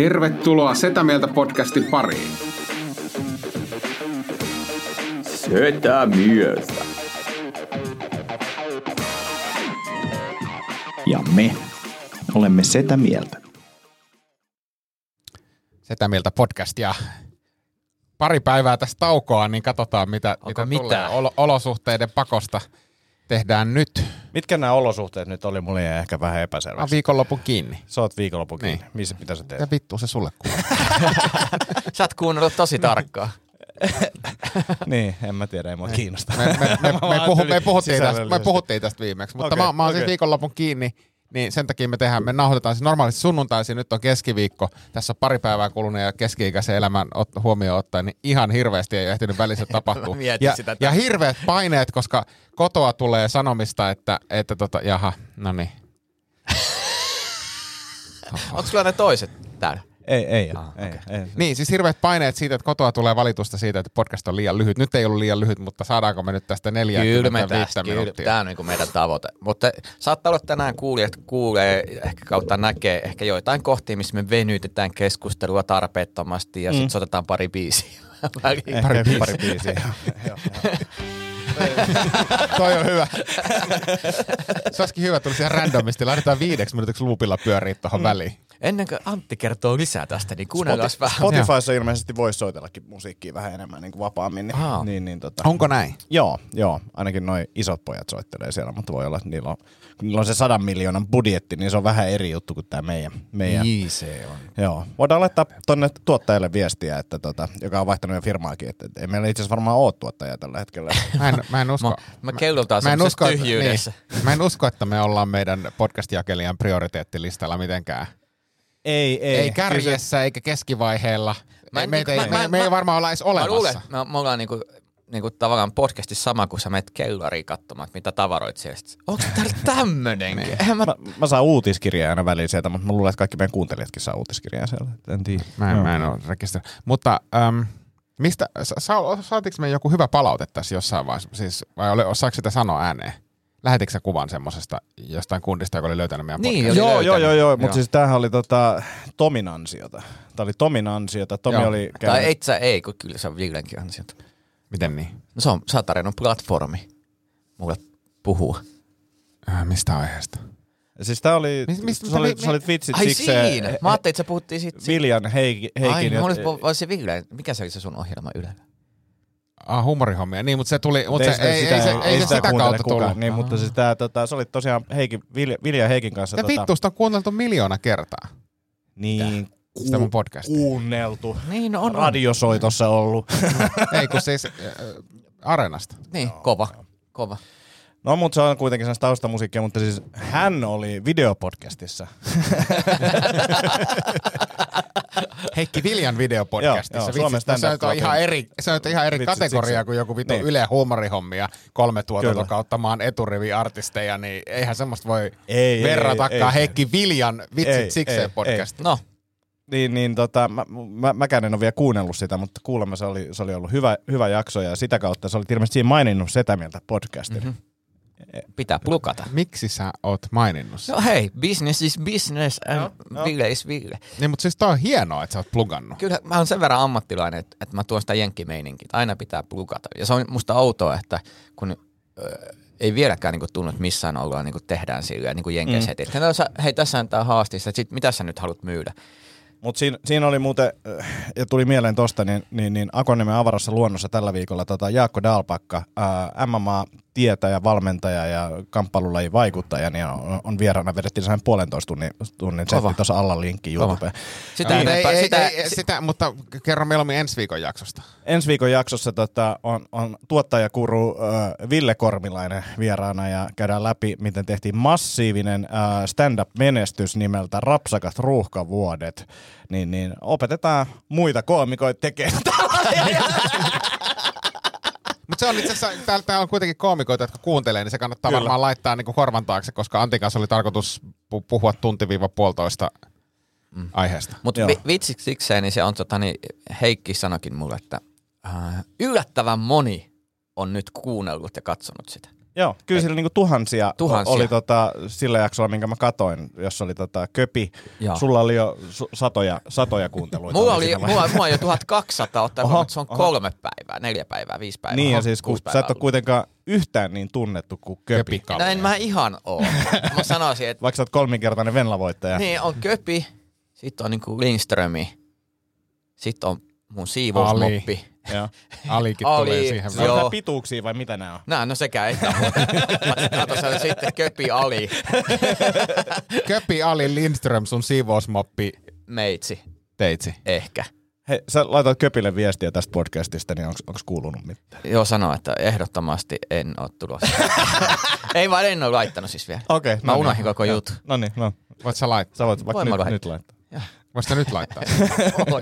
Tervetuloa Setä Mieltä podcastin pariin. Setä mieltä. Ja me olemme Setä Mieltä. Setä Mieltä podcast ja pari päivää tästä taukoa, niin katsotaan mitä, mitä, mitä? tulee. Olo- olosuhteiden pakosta tehdään nyt. Mitkä nämä olosuhteet nyt oli? Mulla jäi ehkä vähän Mä epäselväksi. viikonlopun kiinni. Sä oot viikonloppu kiinni. Niin. Missä, mitä sä teet? Ja vittu se sulle kuuluu. Sä oot kuunnellut tosi tarkkaan. niin, en mä tiedä, ei mua kiinnosta. Me, me, me, me, puhu, me, puhuttiin tästä, me puhuttiin tästä viimeksi, mutta Okei, mä, mä oon siis okei. viikonlopun kiinni, niin sen takia me tehdään, me nauhoitetaan siis normaalisti sunnuntaisin, nyt on keskiviikko, tässä on pari päivää kulunut ja keski-ikäisen elämän ot, huomioon ottaen, niin ihan hirveästi ei ehtinyt välissä tapahtua. Ja, sitä ja hirveät paineet, koska kotoa tulee sanomista, että, että tota, jaha, no niin. Onko sulla ne toiset täällä? Ei, ei, Ah, ei, ei. Niin, siis hirveät paineet siitä, että kotoa tulee valitusta siitä, että podcast on liian lyhyt. Nyt ei ollut liian lyhyt, mutta saadaanko me nyt tästä 45 Kyllä me tästä, kyllä. minuuttia? Tämä on niin meidän tavoite. Mutta saattaa olla että tänään kuulijat kuulee, ehkä kautta näkee ehkä joitain kohtia, missä me venytetään keskustelua tarpeettomasti ja mm. sitten soitetaan pari biisiä. Pari biisiä. pari biisiä. Joo, joo. Toi on hyvä. Se olisikin hyvä, tulisi ihan randomisti. Laitetaan viideksi minuutiksi loopilla pyöriä tuohon väliin. Ennen kuin Antti kertoo lisää tästä, niin kuunnellaan vähän. Spotifyssa ilmeisesti voisi soitellakin musiikkia vähän enemmän niin kuin vapaammin. Niin, Aa. niin, niin tota. Onko näin? Joo, joo. Ainakin noin isot pojat soittelee siellä, mutta voi olla, että niillä on, kun niillä on se sadan miljoonan budjetti, niin se on vähän eri juttu kuin tämä meidän. meidän. Niin se on. Joo. Voidaan laittaa tonne tuottajalle viestiä, että tota, joka on vaihtanut jo firmaakin, että ei meillä itse asiassa varmaan ole tuottajaa tällä hetkellä. Mä en, mä en usko. Mä, mä kellultaan mä en usko, että, tyhjyydessä. niin, mä en usko, että me ollaan meidän podcast-jakelijan prioriteettilistalla mitenkään. Ei, Ei, ei kärjessä eikä keskivaiheella. Mä Mä en- meitä mä- ei, mä- me, mä- me ei varmaan olla edes Mä luulen, olemassa. että me, me ollaan niinku, niinku tavallaan podcastissa sama, kun sä menet kellariin katsomaan, mitä tavaroit siellä. Sit, Onko täällä tämmönenkin? Niin. Mä, Mä, mä saan uutiskirjaa aina väliin sieltä, mutta mä luulen, että kaikki meidän kuuntelijatkin saa uutiskirjaa sieltä. En tiedä. Mä en, Joo. mä en ole rekisteröinyt. Mutta äm, mistä, sa, sa, saatiinko me joku hyvä palaute tässä jossain vaiheessa? Siis, vai ole, osaako sitä sanoa ääneen? Lähetitkö sä kuvan semmosesta jostain kundista, joka oli löytänyt meidän Niin, podcastin? oli Joo, joo, joo, joo, mutta siis tämähän oli tota, Tomin ansiota. Tämä oli Tomin ansiota. Tomi Joo. oli tai ei, sä ei, kun kyllä se on Villenkin ansiota. Miten niin? No se on, sä oot tarjonnut platformi mulle puhua. Äh, mistä aiheesta? Siis tää oli, Mis- mis- sä, olit, mi- sä olit vitsit Ai sikseen- siinä! Mä ajattelin, että sä puhuttiin siitä. Viljan Heiki, Heikin. Ai, mä olisin, se Ville, mikä se oli se sun ohjelma Ylellä? Ah, huumorihommia. Niin, mutta se tuli, mutta ei se, ei, ei, se, ei se sitä kuuntele kautta kukaan. tullut. Niin, mutta tää, tota, se oli tosiaan Heikin, Vilja, Vilja ja Heikin kanssa. Ja tota, vittu, sitä on kuunneltu miljoona kertaa. Niin, Sitä mun podcastia. kuunneltu. Niin, no on. Radiosoitossa ollut. ei, kun siis äh, Areenasta. Niin, kova. Kova. No, mutta se on kuitenkin sellaista taustamusiikkia, mutta siis hän oli videopodcastissa. Heikki Viljan videopodcastissa. Joo, joo, se, on ihan eri, se on ihan eri Vitsit kategoria siksi. kuin joku vittu Niin. Yle huumorihommia, kolme tuotanto Kyllä. kautta maan eturivi artisteja, niin eihän semmoista voi Ei, verratakaan ei, ei. Heikki Viljan Vitsit Ei, sikseen ei, podcast. No, Niin, niin tota, mä, mä, mäkään en ole vielä kuunnellut sitä, mutta kuulemma se oli, se oli ollut hyvä, hyvä jakso ja sitä kautta sä olit ilmeisesti siinä maininnut Setä Mieltä podcastin. Mhm. Mm-hmm. Pitää plukata. Miksi sä oot maininnut sen? No hei, business is business and no. Ville is Ville. Niin, mutta siis tää on hienoa, että sä oot plugannut. Kyllä mä oon sen verran ammattilainen, että, että mä tuon sitä jenkkimeininkiä. että Aina pitää plukata. Ja se on musta outoa, että kun ö, ei vieläkään niin tunnu, että missään ollaan niin tehdään silleen niin jenkesetit. Mm. Hei, tässä on tää haastista, että sit, mitä sä nyt haluat myydä? Mutta siinä, siinä oli muuten, äh, ja tuli mieleen tosta, niin, niin, niin Akoniemen avarassa luonnossa tällä viikolla tota Jaakko Dalpakka, ää, MMA-tietäjä, valmentaja ja kamppailulajin vaikuttaja, niin on, on vieraana, vedettiin sellainen puolentoista tunnin, tunnin setti tuossa alla linkki. YouTubeen. Sitä, Niin, ei, ei, sitä, ei, ei, sitä, mutta kerro mieluummin ensi viikon jaksosta. Ensi viikon jaksossa tota, on, on tuottajakuru äh, Ville Kormilainen vieraana ja käydään läpi, miten tehtiin massiivinen äh, stand-up-menestys nimeltä Rapsakat ruuhkavuodet. Niin, niin opetetaan muita koomikoita tekemään Mutta se on itse asiassa, täällä, täällä on kuitenkin koomikoita, jotka kuuntelee, niin se kannattaa Kyllä. varmaan laittaa niin korvan taakse, koska Antin kanssa oli tarkoitus pu- puhua tunti-viiva puolitoista mm. aiheesta. Mutta vi, vitsiksi sikseen, niin se on, tota, niin Heikki sanokin mulle, että äh, yllättävän moni on nyt kuunnellut ja katsonut sitä. Joo, kyllä sillä niinku tuhansia, Tuhansia. oli tota, sillä jaksolla, minkä mä katoin, jos oli tota köpi. Joo. Sulla oli jo su- satoja, satoja kuunteluita. Mulla oli, siinä mulla, mulla on jo 1200 ottaa, Oho, että se on oho. kolme päivää, neljä päivää, viisi päivää. Niin ja oho, siis kun kuusi sä et ole kuitenkaan yhtään niin tunnettu kuin köpi. Köpikallio. No en mä ihan oo. Mä sanoisin, että Vaikka sä oot kolminkertainen Venla-voittaja. niin on köpi, sitten on niinku Lindströmi, sitten on mun siivousmoppi. Joo. Alikin Ali, tulee siihen Se on Joo. pituuksia vai mitä nämä on? Nää, no sekä että. Kato, se on sitten köpi Ali, Köpi Ali Lindström, sun siivousmoppi meitsi, teitsi. ehkä. Hei, sä laitat Köpille viestiä tästä podcastista, niin onko kuulunut mitään? Joo, sanoa, että ehdottomasti en oo tulossa. Ei vaan en oo laittanut siis vielä. Okei. Mä unohdin koko juttu. No niin, no. Voit sä laittaa? Sä voit vaikka nyt, nyt laittaa. Voit sä nyt laittaa? Oi.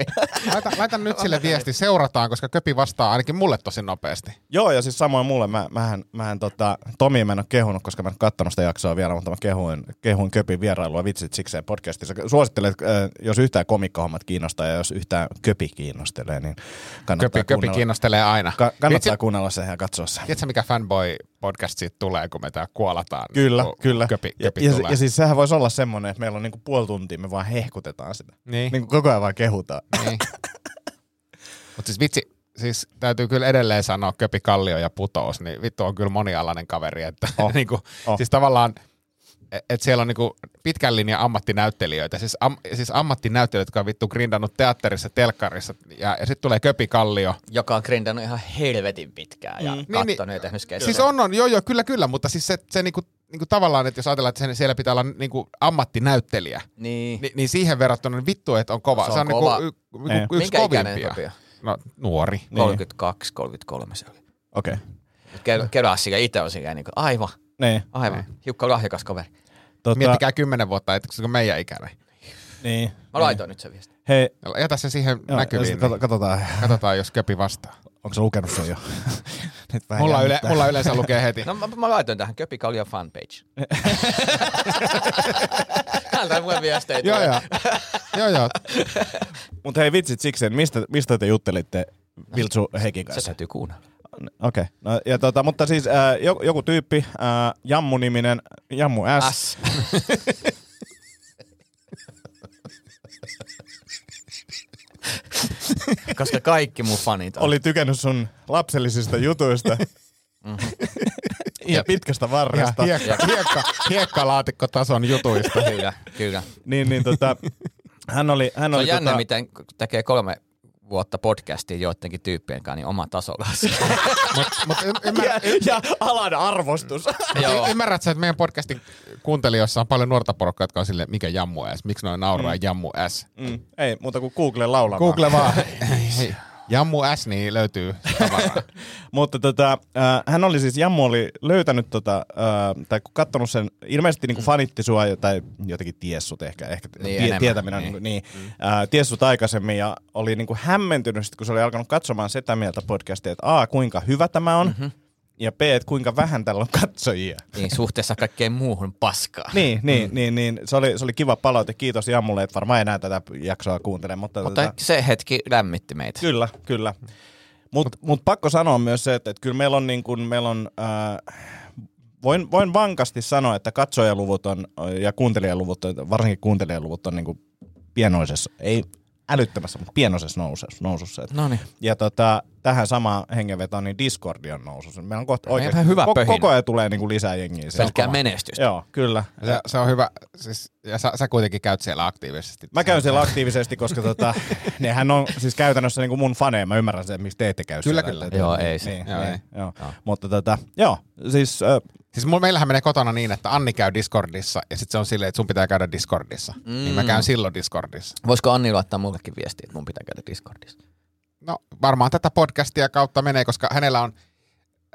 Laita, laita nyt sille viesti, seurataan, koska Köpi vastaa ainakin mulle tosi nopeasti. Joo, ja siis samoin mulle, mä, mähän, mähän tota, Tomi mä en ole kehunut, koska mä en ole kattonut sitä jaksoa vielä, mutta mä kehuin, kehuin Köpin vierailua vitsit sikseen podcastissa. Suosittelen, että äh, jos yhtään komikkohommat kiinnostaa ja jos yhtään Köpi kiinnostelee, niin kannattaa Köpi, Köpi kiinnostelee aina. Ka- kannattaa Vitsi, kuunnella se ja katsoa se. tiedätkö mikä fanboy podcast siitä tulee, kun me tää kuolataan? Kyllä, kun kyllä. Köpi, köpi ja, tulee. ja, siis sehän voisi olla semmoinen, että meillä on niinku puoli tuntia, me vaan hehkutetaan sitä. niin. Niin koko ajan vaan kehutaan. Niin. Mutta siis vitsi, siis täytyy kyllä edelleen sanoa Köpi Kallio ja Putous, niin vittu on kyllä monialainen kaveri. Että Oh. niinku, Oh. Siis tavallaan, että siellä on niinku pitkän linjan ammattinäyttelijöitä, siis, am, siis ammattinäyttelijöitä, jotka on vittu grindannut teatterissa, telkkarissa, ja, ja sitten tulee Köpi Kallio. Joka on grindannut ihan helvetin pitkään ja mm. Niin, niin. kattonut ja tehnyt sketsejä. Siis on, on, joo joo, kyllä kyllä, mutta siis se, se niinku, niinku tavallaan, että jos ajatellaan, että sen, siellä pitää olla niinku ammattinäyttelijä, Niin. niin, niin siihen verrattuna niin vittu, että on kova. Se Se on on, kova. Niinku, y, Ei. niinku yksi Minkä kovimpia. On? No nuori. Niin. 32, 33 se oli. Okei. Okay. Kerää sillä itse on silleen niin kuin, aivan, Niin. aivan. Hiukka lahjakas kaveri. Tota, Miettikää kymmenen vuotta, että se on meidän ikäinen. Niin. Mä laitoin nyt sen viesti. Hei, Jätä se siihen joo, näkyviin. Niin. katsotaan, Katsotaan, jos Köpi vastaa. onko se lukenut sen jo. Nyt vähän Mulla, yle, mulla yleensä lukee heti. No mä, mä laitoin tähän Köpi Kallion fanpage. Täältä mulle viesteitä. joo, joo. joo, joo. Mutta hei vitsit sikseen, mistä, mistä te juttelitte Viltsu Hekin Se kanssa? täytyy kuunnella. Okei. Okay. No, ja tota, mutta siis äh, joku, joku tyyppi, äh, Jammu-niminen, Jammu S, S. Koska kaikki mun fanit on. oli tykännyt sun lapsellisista jutuista ja pitkästä Ja varresta. hiekka, hiekka, hiekkalaatikkotason jutuista. Kyllä, kyllä. Niin, niin tota, hän oli, hän Se oli on jännä, tota, miten tekee kolme vuotta podcastia joidenkin tyyppien kanssa, niin oma tasolla. Mutta mut y- ymmär, ja, ja alan arvostus. Joo. y- ymmärrät sä, että meidän podcastin kuuntelijoissa on paljon nuorta porukkaa, jotka on silleen, mikä Jammu S? Miksi noin nauraa mm. Jammu S? mm, ei, muuta kuin Google laulamaan. Google vaan. Jammu S, niin löytyy tavaraa. Mutta tota, äh, hän oli siis, Jammu oli löytänyt, tota, äh, tai kun katsonut sen, ilmeisesti niinku fanitti sua, tai jotenkin ties sut ehkä, ehkä Niin, tie, enemmän. tietäminen, niin. Niin. Niin, niin, äh, ties sut aikaisemmin, ja oli niinku hämmentynyt, sit, kun se oli alkanut katsomaan sitä mieltä podcastia, että A, kuinka hyvä tämä on, mm-hmm. Ja B, että kuinka vähän tällä on katsojia. niin suhteessa kaikkeen muuhun paskaan. Niin, niin, mm. niin, niin se, oli, se oli kiva palaute. Kiitos Jammulle, että varmaan enää tätä jaksoa kuuntele. Mutta, Mutta tota, se hetki lämmitti meitä. Kyllä, kyllä. Mutta mut pakko sanoa myös se, että, että kyllä meillä on, niin kuin, meillä on äh, voin, voin vankasti sanoa, että katsojaluvut on, ja kuuntelijaluvut, on- varsinkin kuuntelijaluvut on niin kuin pienoisessa, ei älyttömässä, mutta pienoisessa nousussa. nousussa. No niin. Ja tota, tähän samaan hengenvetoon, niin Discordi on nousussa. Meillä on kohta oikeasti, ihan hyvä ko- koko ajan tulee niin kuin lisää jengiä. Se on Pelkkää menestystä. Joo, kyllä. Se, se on hyvä. Siis, ja sä, sä kuitenkin käyt siellä aktiivisesti. Mä käyn siellä aktiivisesti, koska tota, nehän on siis käytännössä niin kuin mun faneja. Mä ymmärrän sen, miksi te ette käy Kyllä, siellä. kyllä. Että- Joo, ei se. Niin, Joo, niin, ei. joo. Joo. Mutta tota, joo, siis äh, Siis mulla, meillähän menee kotona niin, että Anni käy Discordissa ja sitten se on silleen, että sun pitää käydä Discordissa. Mm. Niin mä käyn silloin Discordissa. Voisiko Anni laittaa mullekin viestiä, että mun pitää käydä Discordissa? No varmaan tätä podcastia kautta menee, koska hänellä on,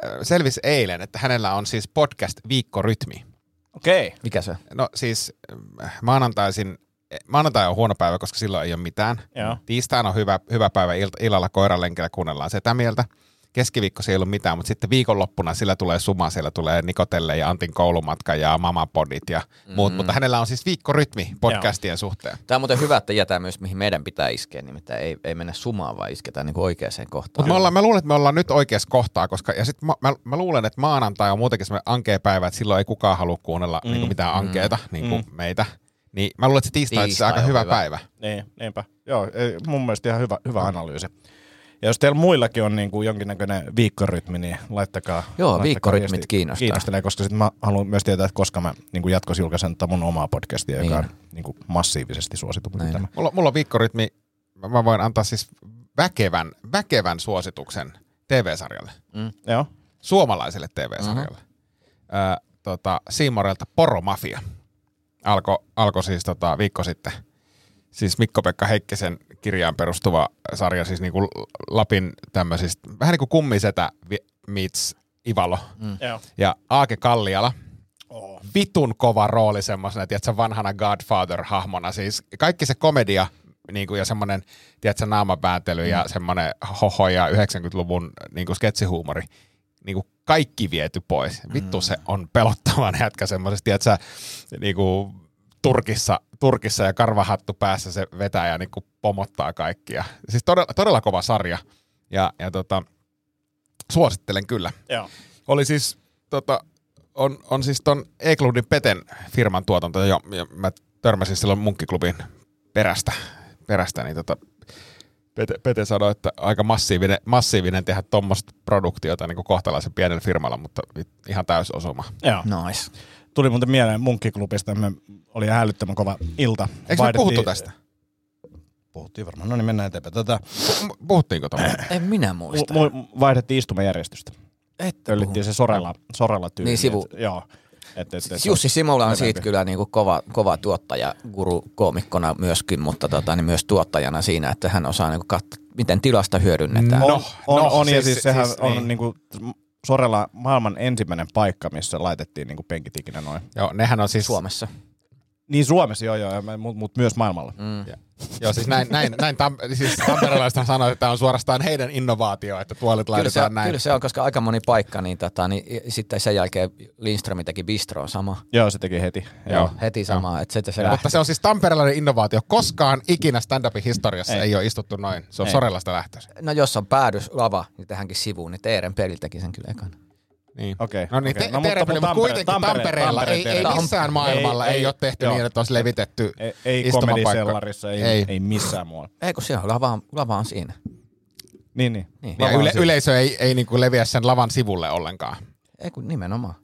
äh, selvisi eilen, että hänellä on siis podcast-viikkorytmi. okei. Okay. Mikä se on? No siis maanantaisin, eh, maanantai on huono päivä, koska silloin ei ole mitään. Joo. Tiistaina on hyvä, hyvä päivä, ilt- illalla koiralenkillä kuunnellaan sitä mieltä. Keskiviikko ei ollut mitään, mutta sitten viikonloppuna sillä tulee suma, siellä tulee Nikotelle ja Antin koulumatka ja Mamapodit ja muut, mutta hänellä on siis viikkorytmi podcastien suhteen. Tämä on muuten hyvä, että jätää myös, mihin meidän pitää iskeä, nimittäin ei, ei mennä sumaan, vaan isketään niin oikeaan kohtaan. Mutta me ollaan, mä luulen, että me ollaan nyt oikeassa kohtaa, koska ja sit mä, mä, mä, luulen, että maanantai on muutenkin semmoinen ankea päivä, että silloin ei kukaan halua kuunnella mm. niin mitään ankeita mm. niin kuin mm. meitä. Niin mä luulen, että se tiistai, tiistai on aika hyvä, hyvä päivä. Niin, niinpä. Joo, ei, mun mielestä ihan hyvä, hyvä analyysi. Ja jos teillä muillakin on niin kuin jonkinnäköinen viikkorytmi, niin laittakaa. Joo, laittakaa viikkorytmit viesti. kiinnostaa. Kiinnostelee, koska sitten mä haluan myös tietää, että koska mä niin kuin jatkossa julkaisen mun omaa podcastia, niin. joka on niin kuin massiivisesti suosittu. Tämä. Mulla, mulla on viikkorytmi, mä voin antaa siis väkevän, väkevän suosituksen TV-sarjalle. Mm. Joo. Suomalaiselle TV-sarjalle. Mm-hmm. Ö, tota, Siimorelta Poromafia. Alko, alko siis tota, viikko sitten. Siis Mikko-Pekka Heikkisen kirjaan perustuva sarja, siis niinku Lapin tämmöisistä, vähän niin kuin kummisetä meets Ivalo. Mm. Ja Aake Kalliala, Oh. vitun kova rooli semmoisena, tiedätkö, vanhana Godfather-hahmona. Siis kaikki se komedia niin kuin, ja semmoinen, tiedätkö, naamapäätely mm. ja semmoinen hoho ja 90-luvun niin kuin sketsihuumori, niin kuin kaikki viety pois. Vittu se on pelottavan jätkä semmoisesta, tiedätkö, niin kuin Turkissa, Turkissa ja karvahattu päässä se vetää ja niin kuin pomottaa kaikkia. Siis todella, todella kova sarja ja, ja tota, suosittelen kyllä. Joo. Oli siis, tota, on, on siis ton E-Klubin Peten firman tuotanto, ja, ja mä törmäsin silloin Munkkiklubin perästä, perästä niin tota, Pete, Pete sanoi, että aika massiivinen, massiivinen tehdä tuommoista produktiota niin kuin kohtalaisen pienellä firmalla, mutta ihan täys osuma. Joo. Nice. Tuli muuten mieleen Munkkiklubista, me oli ihan älyttömän kova ilta. Eikö me puhuttu tästä? Puhuttiin varmaan, no niin mennään eteenpäin. Tätä, Pu- Puhuttiinko tuolla? En minä muista. mu, mu, vaihdettiin istumajärjestystä. Ette Töllittiin se sorella, sorella tyyli. Niin, sivu- Et, joo. Et, et, et, Jussi Simola on siitä kyllä niin kuin kova, kova tuottaja, guru koomikkona myöskin, mutta tota, niin myös tuottajana siinä, että hän osaa niin kuin kat- miten tilasta hyödynnetään. No. On, on, on ja siis- siis sehän siis on niin. niinku Sorella maailman ensimmäinen paikka, missä laitettiin niinku penkit ikinä noin. Joo, nehän on siis... Suomessa. Niin Suomessa joo joo, mutta mut myös maailmalla. Mm. Ja, joo, siis näin, näin, näin tam, siis tamperelaisethan sanoi, että tämä on suorastaan heidän innovaatio, että tuolit Kyllä se, laitetaan näin. kyllä se on, koska aika moni paikka, niin, tota, niin sitten sen jälkeen Lindström teki Bistroon sama. Joo, se teki heti. Joo. Joo. Heti sama, että se, se Mutta lähti. se on siis tamperelainen innovaatio. Koskaan ikinä stand-upin historiassa ei, Ei. ole istuttu noin. Se on Ei. Sorellasta lähtöisin. No jos on päädys lava, niin tähänkin sivuun, niin Teeren peli teki sen kyllä ekana. Niin. Okei, No niin, okei. te, No, mutta- mutta, mutta kuitenkin Tampere- Tampereella Tampereen ei, ei missään maailmalla ei, Ei- ei, ole tehty joo. niin, että olisi levitetty Ei, ei komedisellarissa, ei, ei. ei missään muualla. Ei kun siellä lava on, lava on siinä. Niin, niin. Niin. Ja yle, siinä. yleisö ei, ei niin kuin leviä sen lavan sivulle ollenkaan. Ei kun nimenomaan.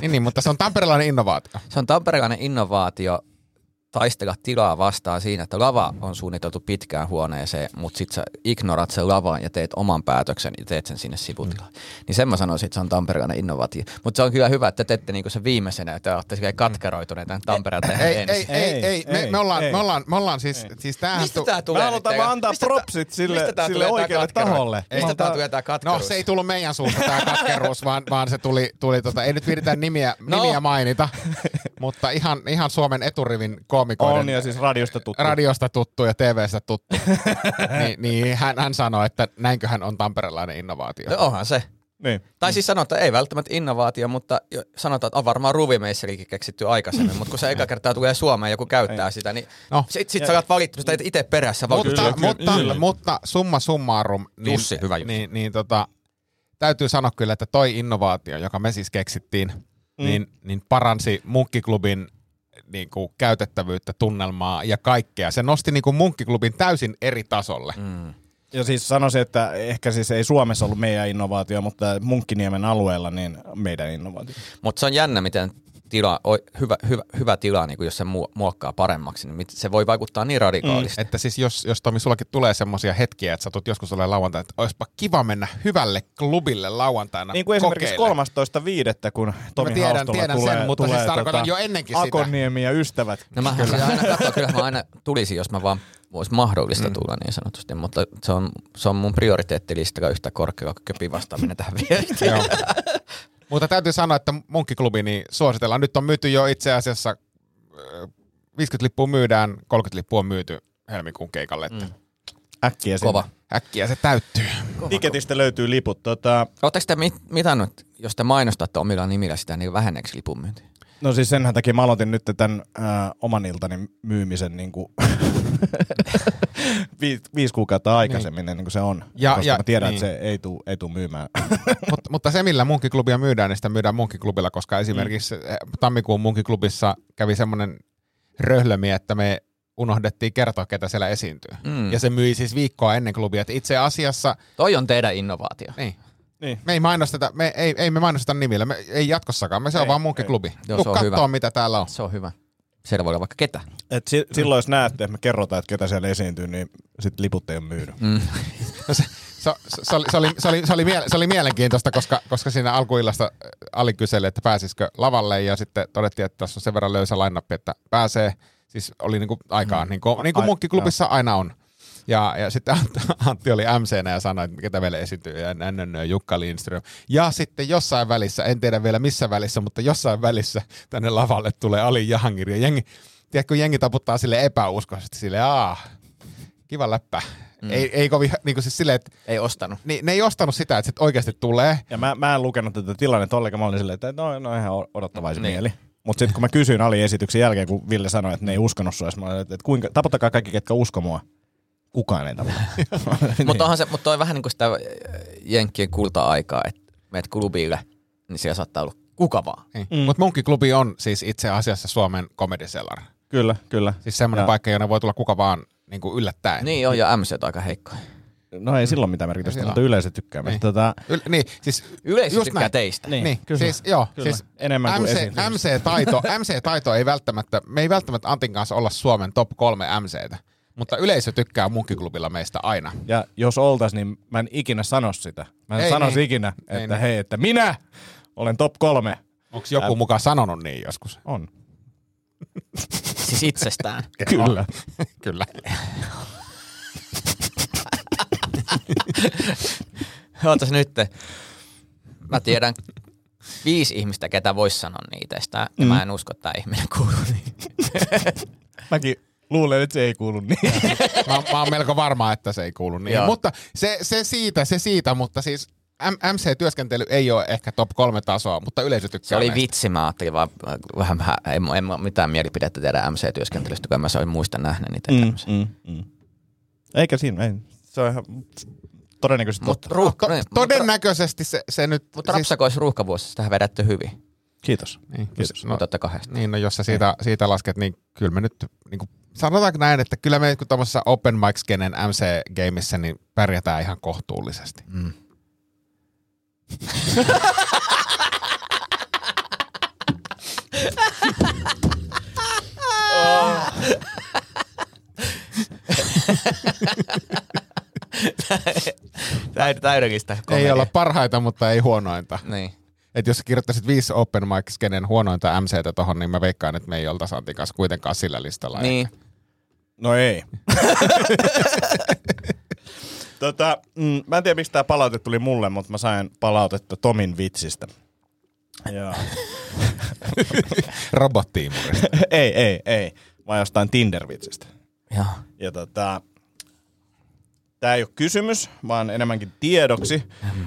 Niin, niin, mutta se on tamperelainen innovaatio. Se on tamperelainen innovaatio taistella tilaa vastaan siinä, että lava on suunniteltu pitkään huoneeseen, mutta sit sä ignorat sen lavan ja teet oman päätöksen ja teet sen sinne sivutilaan. Mm. Niin sen mä sanoisin, että se on tamperelainen innovaatio. Mutta se on kyllä hyvä, että te teette niinku sen viimeisenä, että olette silleen katkeroituneet tämän Tampereen Ei, ei, ei, ei, ei. Me, ei, me, ollaan, ei. me, ollaan, me ollaan siis, siis tämähän... Mistä tää tulee? Me halutaan vaan antaa Mistä propsit sille, mistä tää sille tulee tää oikealle taholle. Mistä Me tää tulee tää No katkeruus? se ei tullut meidän suusta tämä katkeruus, vaan, vaan se tuli, tuli tota, ei nyt viritään nimiä, No. nimiä mainita, mutta ihan, ihan Suomen eturivin koomikoiden On ja siis radiosta tuttu. radiosta tuttu ja TVstä tuttu, niin, niin hän, hän sanoi, että näinköhän on tamperelainen innovaatio. No onhan se. Niin. Tai siis sanotaan, että ei välttämättä innovaatio, mutta sanotaan, että on varmaan ruvimeisselikin keksitty aikaisemmin, mutta kun se eka kertaa tulee Suomeen ja joku käyttää sitä, niin No. sit, sit sä olet valittu sitä itse perässä. Mutta, Kyllä, kyllä, mutta, kyllä. mutta summa summarum, niin, Jussi, hyvä Jussi. niin, niin tota, täytyy sanoa kyllä, että toi innovaatio, joka me siis keksittiin, mm. niin, niin paransi Munkkiklubin niin kuin, käytettävyyttä, tunnelmaa ja kaikkea. Se nosti niin kuin, Munkkiklubin täysin eri tasolle. Mm. Ja siis sanoisin, että ehkä siis ei Suomessa ollut meidän innovaatio, mutta Munkkiniemen alueella niin meidän innovaatio. Mutta se on jännä, miten tila, oi, hyvä, hyvä, hyvä tila, niin jos se mu- muokkaa paremmaksi, niin se voi vaikuttaa niin radikaalisti. Että siis jos, jos Tomi, sullakin tulee semmoisia hetkiä, että sä tulet joskus olemaan lauantaina, että olisipa kiva mennä hyvälle klubille lauantaina Niin kuin esimerkiksi kokeilemaan. 13.5. kun Tomi tiedän- Haustola tiedän tulee, sen, mutta tulee siis tarkoitan jo ennenkin sitä. Akoniemi ja ystävät. No mä aina katsoa, kyllä mä aina tulisin, jos mä vaan olisi mahdollista tulla niin sanotusti, mutta se on, se on mun prioriteettilistalla yhtä korkealla kuin köpin vastaaminen tähän viestiin. Mutta täytyy sanoa, että Munkkiklubi niin suositellaan. Nyt on myyty jo itse asiassa ö, 50 lippua myydään, 30 lippua on myyty helmikuun keikalle. Mm. äkkiä sinne. Kova. Äkkiä se täyttyy. Tiketistä löytyy liput. Tota, Oletteko te mit, mitannut, jos te mainostatte omilla nimillä sitä, niin vähenneekö lipun myynti? No siis senhän takia mä aloitin nyt tämän äh, oman iltani myymisen niin kuin vi, viisi kuukautta aikaisemmin, niin. niin kuin se on. Ja- koska ja- mä tiedän, niin. että se ei tule ei tuu myymään. Mut, mutta se, millä munkiklubia myydään, niin sitä myydään munkiklubilla, koska esimerkiksi mm. tammikuun munkiklubissa kävi semmoinen röhlömi, että me unohdettiin kertoa, ketä siellä esiintyy. Mm. Ja se myi siis viikkoa ennen klubia. Et itse asiassa, Toi on teidän innovaatio. niin, niin. me ei mainosteta, me ei, ei me mainosteta nimillä, me, ei jatkossakaan, me se on Ei, vaan munkiklubi. Joo, Tuu se on kattoo, hyvä. mitä täällä on. Se on hyvä. Siellä voi olla vaikka ketä. Et si, silloin jos näette, että me kerrotaan, että ketä siellä esiintyy, niin sit liput ei ole myynyt. Mm. No se, se, se, oli, se, oli, se, oli, se, oli, miele, se oli mielenkiintoista, koska, koska siinä alkuillasta äh, Ali kyseli, että pääsisikö lavalle ja sitten todettiin, että tässä on sen verran löysä line että pääsee. Siis oli niinku aikaa, mm. niin kuin, niin kuin Ai- munkkiklubissa aina on. Ja, ja sitten Ant- Antti oli MCnä ja sanoi, että ketä meille esiintyy, ja NNÖ, Jukka Lindström. Ja sitten jossain välissä, en tiedä vielä missä välissä, mutta jossain välissä tänne lavalle tulee Ali Jahangir. Ja jengi, tiedätkö, jengi taputtaa sille epäuskoisesti, sille aah, kiva läppä. Mm. Ei, ei kovin, niin kuin siis silleen, että Ei ostanut. niin, ne ei ostanut sitä, että se oikeasti tulee. Ja mä, mä en lukenut tätä tilannetta ollenkaan, mä olin silleen, että no, no ihan odottavaisin Niin. mieli. Mutta sitten kun mä kysyin Ali esityksen jälkeen, kun Ville sanoi, että ne ei uskonut sua, mä olin, että, että kuinka, taputtakaa kaikki, ketkä usko mua. Kukaan ei taputa. Niin. Mutta onhan se, mutta toi vähän niin kuin sitä äh, jenkkien kulta-aikaa, että meet klubille, niin siellä saattaa olla kuka vaan. Niin. Mm. Mutta munkkiklubi on siis itse asiassa Suomen komedisellar. Kyllä, kyllä. Siis semmoinen Ja- paikka, jonne voi tulla kuka vaan niin kuin yllättäen. Niin on, ja MC on aika heikkoja. No ei silloin mitään merkitystä, mutta yleisö tykkää. Niin. Niin. Tota, Yl- niin, siis Yleisö just tykkää näin. teistä. Niin, Niin, kyllä. siis joo, Kyllä. siis Enemmän kuin MC. MC-taito, MC-taito ei välttämättä, me ei välttämättä Antin kanssa olla Suomen top kolme MCtä, mutta yleisö tykkää munkkiklubilla meistä aina. ja jos oltais, niin mä en ikinä sano sitä. Mä en Ei sanoisi niin. ikinä, Ei että niin. hei, että minä olen top kolme. Onko joku mukaan sanonut niin joskus? On. Siis itsestään. Kyllä. Kyllä. Ootas nyt. Mä tiedän viisi ihmistä, ketä vois sanoa niin itsestään. Ja mä en usko, että tämä ihminen kuuluu niin. Mäkin luulen, että se ei kuulu niin. Mä, mä oon melko varma, että se ei kuulu niin. Joo. Mutta se, se siitä, se siitä, mutta siis M- MC-työskentely ei ole ehkä top kolme tasoa, mutta yleisö tykkää Se oli meistä. vitsi, mä ajattelin vaan äh, vähän, vähän en, en, mä mitään mielipidettä tehdä MC-työskentelystä, kun mä se muista nähnyt niitä mm. tämmöisiä. mm, mm. Eikä siinä, ei. Se on ihan todennäköisesti Mut totta. ruuhka, To- niin, todennäköisesti se, se nyt... Mutta siis, rapsakois ruuhkavuosissa tähän vedätte hyvin. Kiitos. niin, Kiitos. No, No, totta kahdesta. niin, no jos sä siitä, siitä lasket, niin kyllä me nyt, niin kuin, sanotaanko näin, että kyllä me kun tuommoisessa open mic skenen MC-gameissa, niin pärjätään ihan kohtuullisesti. Mm. Täydellistä Ei komedia. olla parhaita, mutta ei huonointa. Niin. Et jos sä kirjoittaisit viisi open mic skenen huonointa MCtä tohon, niin mä veikkaan, että me ei oltaisi Antin kanssa kuitenkaan sillä listalla. Niin. No ei. tota, mm, mä en tiedä, miksi tämä palaute tuli mulle, mutta mä sain palautetta Tomin vitsistä. Ja. Robottiimurista. ei, ei, ei. Vaan jostain Tinder-vitsistä. Joo. Ja tota, tämä ei ole kysymys, vaan enemmänkin tiedoksi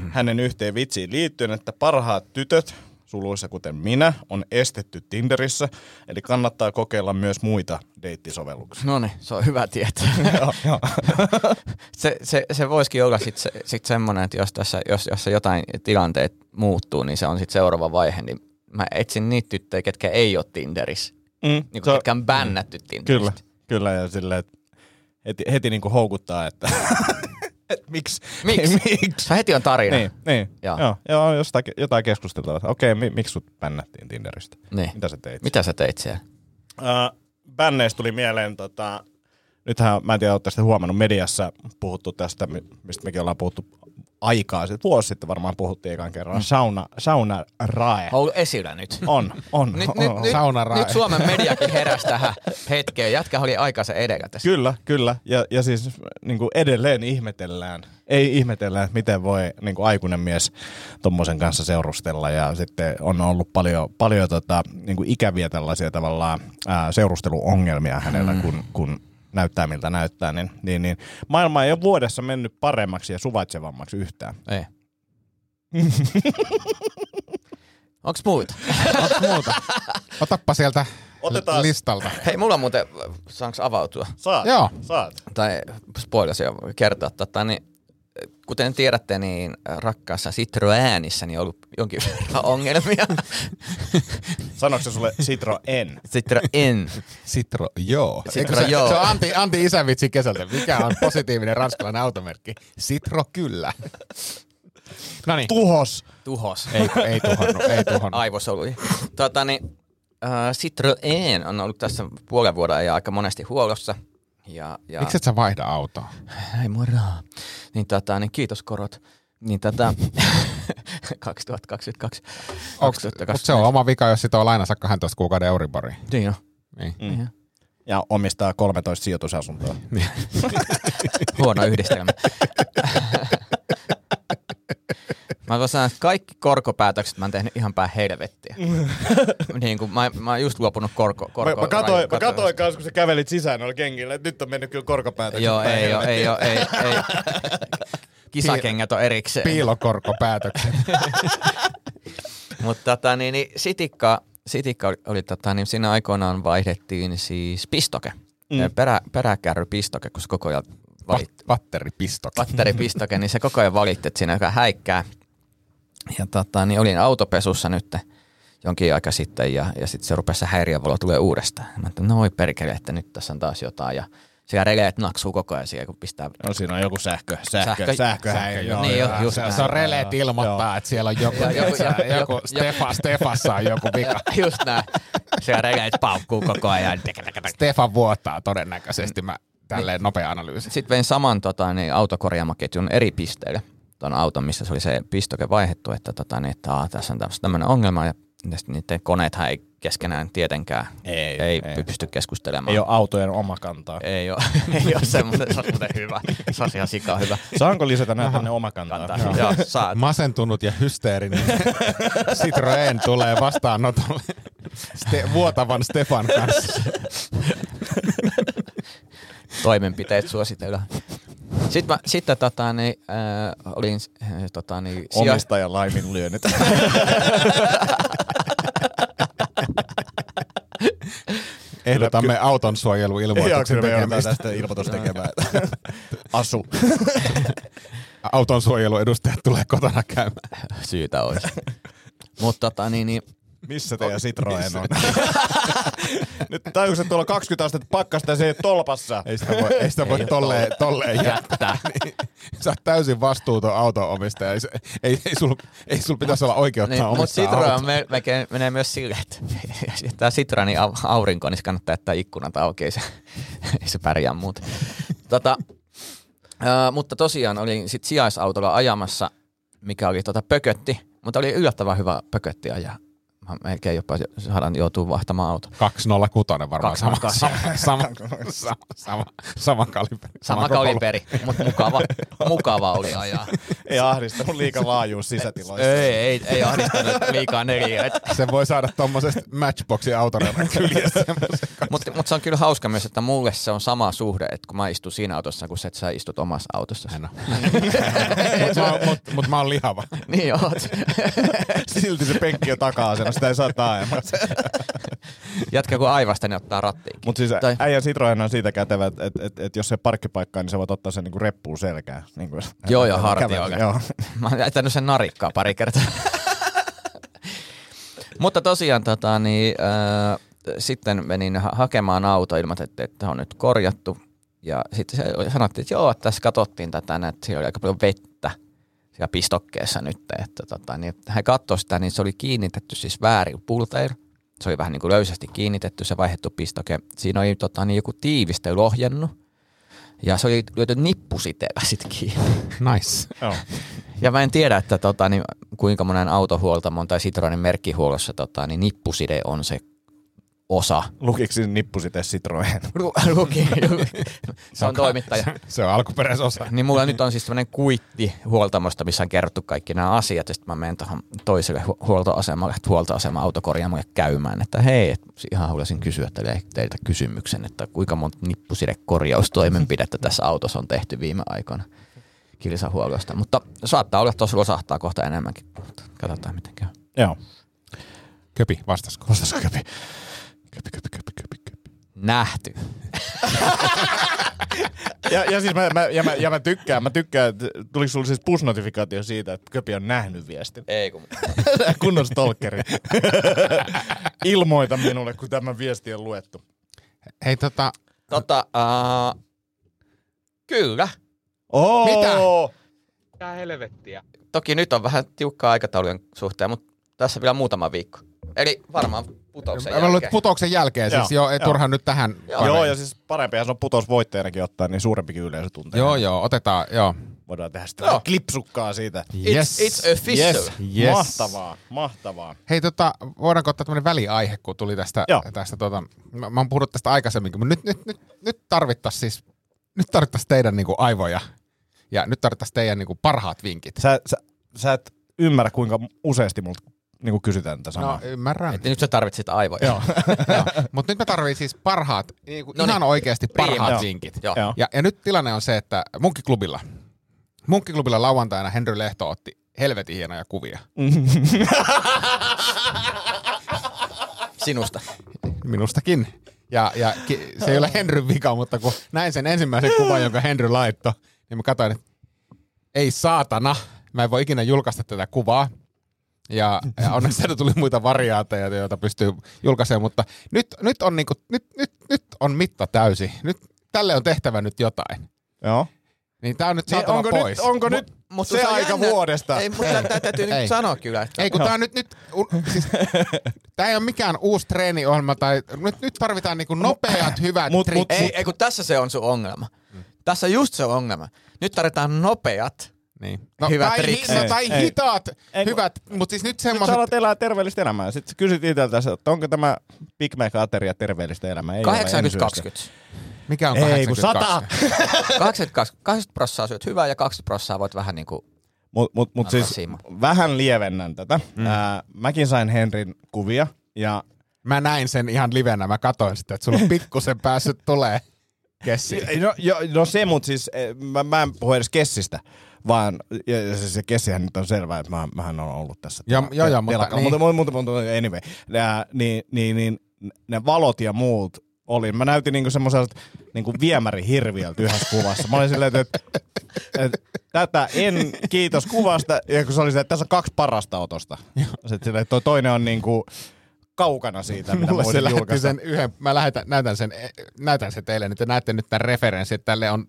hänen yhteen vitsiin liittyen, että parhaat tytöt, suluissa kuten minä, on estetty Tinderissä, eli kannattaa kokeilla myös muita deittisovelluksia. No niin, se on hyvä tietää. joo, joo. se, se, se voisikin olla sitten se, sit semmoinen, että jos tässä jos, jos jotain tilanteet muuttuu, niin se on sitten seuraava vaihe. Niin mä etsin niitä tyttöjä, ketkä ei ole Tinderissä. Mm, Niin kuin, on- ketkä on bännätty Kyllä, Tinderistä. kyllä ja silleen, että heti, heti niin kuin houkuttaa, että et miksi? Miksi? miksi? Se heti on tarina. Niin, niin. Joo. Joo. Joo, jostain, jotain keskustelua. että Okei, mi, miksi sut bännättiin Tinderistä? Niin. Mitä sä teit? Mitä sä teit siellä? Uh, bänneistä tuli mieleen, tota, nythän mä en tiedä, olette huomannut mediassa puhuttu tästä, mi- mistä mekin ollaan puhuttu aikaa sitten, vuosi sitten varmaan puhuttiin ekan kerran, mm. sauna, sauna rae. On ollut esillä nyt. On, on. Nyt, on, nyt, on. nyt, Saunarae. nyt Suomen mediakin heräsi tähän hetkeen. Jätkä oli aikansa edellä tässä. Kyllä, kyllä. Ja, ja siis niin kuin edelleen ihmetellään, ei ihmetellään, että miten voi niin kuin aikuinen mies tuommoisen kanssa seurustella. Ja sitten on ollut paljon, paljon tota, niin kuin ikäviä tällaisia tavallaan ää, seurusteluongelmia hänellä, mm. kun, kun näyttää miltä näyttää, niin, niin, niin maailma ei ole vuodessa mennyt paremmaksi ja suvaitsevammaksi yhtään. Ei. Onks muita? Onko muuta? Otappa sieltä Otetaan- listalta. Hei, mulla on muuten, saanko avautua? Saat, Joo. saat. Tai spoilasin jo kertoa, tota, niin kuten tiedätte, niin rakkaassa Citroäänissä niin on ollut jonkin verran ongelmia. Sanoiko se sulle Citro en? Citroen. Citro, joo. Citro, Eikö se, joo. Se on Antti, Antti isävitsi kesältä. Mikä on positiivinen ranskalainen automerkki? Citro, kyllä. No niin. Tuhos! Tuhos. Ei, ei tuhonnut, ei tuhonnut. Aivosoluja. Tota, niin, äh, Citroen on ollut tässä puolen vuoden ajan aika monesti huollossa. Ja, ja... Miksi et sä vaihda autoa? Ei mua rahaa. Niin, tota, niin kiitos korot. Niin tätä 2022. Mutta se on oma vika, jos sitä on lainassa 12 kuukauden Euriboriin. Niin on. Niin. Mm. Ja omistaa 13 sijoitusasuntoa. Huono yhdistelmä. Mä voin sanoa, että kaikki korkopäätökset mä oon tehnyt ihan päin helvettiä. niin kuin mä, mä oon just luopunut korko, korko Mä, mä, katoin, mä katoin kanssa, kun sä kävelit sisään noilla kengillä, että nyt on mennyt kyllä korkopäätökset. Joo, ei oo, helvettiin. ei oo, ei, ei. Kisakengät on erikseen. Piilokorkopäätökset. Mutta tota, niin, niin, sitikka, sitikka oli, oli tota, niin siinä aikoinaan vaihdettiin siis pistoke. Mm. Perä, peräkärrypistoke, kun se koko ajan valitti. Batteripistoke, niin se koko ajan valitti, että siinä joka häikkää. Ja tota, niin olin autopesussa nyt jonkin aika sitten ja, ja sitten se rupesi se häiriövalo tulee uudestaan. Mä ajattelin, no oi perkele, että nyt tässä on taas jotain. Ja siellä releet naksuu koko ajan siellä, kun pistää No siinä on joku sähkö, sähkö, Sähkö- sähkö, sähkö, niin jo, just se, näin. se on releet ilmoittaa, että siellä on joku, joku- joku, joku Stefa, Stefassa on joku vika. Just näin. Siellä releet paukkuu koko ajan. Stefan vuotaa todennäköisesti. Mä tälleen nopea analyysi. Sitten vein saman tota, niin, autokorjaamaketjun eri pisteille tuon auton, missä se oli se pistoke vaihdettu, että, tota, niin, että aa, tässä on tämmöinen ongelma ja niiden koneethan ei keskenään tietenkään Ei, ei, ei. pysty keskustelemaan. Ei ole autojen oma kantaa. Ei ole, ei ole semmoinen, se on muuten hyvä. Se on ihan sika hyvä. Saanko lisätä näitä tänne oma kantaa? Kantaa. Joo, saat. Masentunut ja hysteerinen Citroen tulee vastaanotolle Ste- vuotavan Stefan kanssa. Toimenpiteet suositellaan. Sitten, mä, sitten tota, niin, äh, olin äh, tota, niin, sija- Omistajan laiminlyönnit. Ehdotamme auton suojeluilmoituksen kyllä me joudutaan tekemistä. tästä ilmoitus tekemään. Asu. Auton suojeluedustajat tulee kotona käymään. syytä olisi. Mutta tota, niin, niin, Missä teidän Citroen on? Nyt tajusin, että tuolla on 20 astetta pakkasta ja se ei ole tolpassa. Ei sitä voi, ei sitä voi Ei tolleen, tolleen jättää. jättää. Niin, Sä oot täysin vastuuton autonomistaja. Ei, ei, ei, sul, ei sul pitäisi olla oikeutta Niin, mutta omistaa Citroen me, me, menee myös silleen, että tämä Citroenin au- aurinko, niin se kannattaa jättää ikkunat auki, ei se, ei se pärjää muuten. tota, ää, mutta tosiaan olin sit sijaisautolla ajamassa, mikä oli tota pökötti, mutta oli yllättävän hyvä pökötti ajaa. Melkein jopa saadaan joutuu vaihtamaan auto. 206 varmaan sama, 206. sama, sama, sama, sama, sama kaliberi. Sama koko- kaliberi, mutta mukava, mukava oli ajaa. Ei ahdistanut liikan laajuus sisätiloissa. Ei, ei, ei ahdistanut liikaa neljä. Se voi saada tommosesta Matchboxin autorevan kyljessä. Mutta mut se on kyllä hauska myös, että mulle se on sama suhde, että kun mä istun siinä autossa, kun se, että sä istut omassa autossa. Mutta mä, mut, mut mä oon lihava. niin oot. Silti se penkki on taka-asena, sitä ei saa taajemmat. Jätkä kun aivasta, niin ottaa rattiinkin. Mutta siis Tai- äijän Citroen on siitä kätevä, että et, et, et jos se parkkipaikkaa, niin sä voit ottaa sen niinku reppuun selkään. Niin kuin, Joo, ja kävellä. hartioille. Joo. Mä oon jättänyt sen narikkaa pari kertaa. Mutta tosiaan tota, niin, äh, sitten menin ha- hakemaan auto, ilmoitettiin, että on nyt korjattu. Ja sitten sanottiin, että joo, että tässä katsottiin tätä, että siellä oli aika paljon vettä siellä pistokkeessa nyt. Että tota, niin, hän katsoi sitä, niin se oli kiinnitetty siis väärin pulteilla. Se oli vähän niin kuin löysästi kiinnitetty, se vaihdettu pistoke. Siinä oli tota, niin joku tiivistely ohjannut. Ja se oli lyöty nippusiteellä sitten kiinni. Nice. Joo. Ja mä en tiedä, että tota, niin, kuinka monen autohuoltamon tai Citroenin merkkihuollossa tota, niin nippuside on se osa. Lukiko siinä nippu sitten Citroen? Lu- Luki, se on toimittaja. Se on alkuperäisosa. Niin mulla nyt on siis sellainen kuitti huoltamosta, missä on kerrottu kaikki nämä asiat, ja sitten mä menen tuohon toiselle hu- huoltoasemalle, huoltoasema autokorjaamolle käymään, että hei, et ihan haluaisin kysyä teille, teiltä kysymyksen, että kuinka monta nippusidekorjaustoimenpidettä tässä autossa on tehty viime aikoina kilsahuollosta. Mutta saattaa olla, että tuossa losahtaa kohta enemmänkin. Katsotaan miten käy. Joo. Köpi, vastasko? Vastasko köpi? Köpi, köpi, köpi, köpi, köpi. Nähty. Ja, ja siis mä, mä, ja mä, ja mä tykkään, mä tykkään, että tuliko sulla siis push-notifikaatio siitä, että Köpi on nähnyt viestin? Ei kun... Kunnon stalkeri. Ilmoita minulle, kun tämä viesti on luettu. Hei tota, Tota, uh, kyllä. Oh! Mitä? Mitä helvettiä? Toki nyt on vähän tiukkaa aikataulujen suhteen, mutta tässä vielä muutama viikko. Eli varmaan putouksen luulen, jälkeen. että putouksen jälkeen, siis joo, Joo, ei joo. turha nyt tähän. Joo. Joo, ja siis parempihan se on putousvoittajanakin ottaa, niin suurempikin yleisö tuntee. Joo, joo, otetaan, joo. Voidaan tehdä sitä Joo. klipsukkaa siitä. It's, it's official. Yes. Yes. Mahtavaa, mahtavaa. Hei, tota, voidaanko ottaa tämmöinen väliaihe, kun tuli tästä, Joo. tästä tota, mä, mä oon puhunut tästä aikaisemminkin, mutta nyt, nyt, nyt, nyt tarvittaisiin siis, nyt tarvittaisiin teidän niinku aivoja ja nyt tarvittaisiin teidän niinku parhaat vinkit. Sä, sä, sä et ymmärrä, kuinka useasti multa niin kysytään tätä samaa. No ymmärrän. Et nyt sä tarvitset aivoja. Joo. Mutta nyt me tarvii siis parhaat, niinku No niin. ihan oikeasti Prima. parhaat Joo. vinkit. Joo. Joo. Ja, ja nyt tilanne on se, että Munkkiklubilla, Munkkiklubilla lauantaina Henry Lehto otti helvetin hienoja kuvia. Sinusta. Minustakin. Ja, ja ki- se ei ole Henryn vika, mutta kun näin sen ensimmäisen kuvan, jonka Henry laittoi, niin mä katsoin, että ei saatana, mä en voi ikinä julkaista tätä kuvaa. Ja, ja onneksi sieltä tuli muita variaatteja, joita pystyy julkaisemaan, mutta nyt, nyt, on, niinku, nyt, nyt, nyt on mitta täysi. Nyt, tälle on tehtävä nyt jotain. Joo. Niin tää on nyt Niin saatava onko pois. nyt, onko nyt mut se on aika jännä- vuodesta? Ei, mutta tää täytyy Ei. nyt sanoa kyllä. Että Ei kun tää on nyt, nyt u, siis, tää ei ole mikään uusi treeniohjelma tai nyt, nyt tarvitaan niinku nopeat hyvät mut- mut- ei, ei, kun tässä se on sun ongelma. Tässä just se ongelma. Nyt tarvitaan nopeat. Niin. No, Hyvät tai, triksit. no, tai Ei, hitaat, Ei, hyvät, mutta siis nyt Nyt sä semmoiset... alat elää terveellistä elämää. Sitten kysyt itseltäsi, että onko tämä Big Mac-ateria terveellistä elämää. Ei ole, en syö sitä. 80-20. Mikä on Ei, kun 82? 100. 82. 80 prossaa syöt hyvää ja 20 prossaa voit vähän niinku... Mut, mut, mut Alkaa siis siimaa. vähän lievennän tätä. Mm. Ää, mäkin sain Henrin kuvia ja Mä näin sen ihan livenä, mä katsoin sitä, että sulla on pikkusen päässyt tulee kessi. No, jo, no se, mutta siis eh, mä, mä en puhu edes Kessistä, vaan ja, ja se, se Kessihän nyt on selvää, että mä, mähän on ollut tässä. Ja- tela- joo, joo, mutta niin. mutta, mutta, mutta, mutta anyway, Nää, niin, niin, niin, ne valot ja muut oli, mä näytin niinku semmoiselta niinku viemärihirviöltä yhdessä kuvassa. Mä olin silleen, että, että tätä en kiitos kuvasta, ja kun se oli se, että tässä on kaksi parasta otosta. Sitten silleen, että toi toinen on niinku kaukana siitä, mitä Mulle se voisin lähetti julkaista. sen yhden, mä lähetän, näytän, sen, näytän sen teille nyt, te näette nyt tämän referenssin, että tälle on,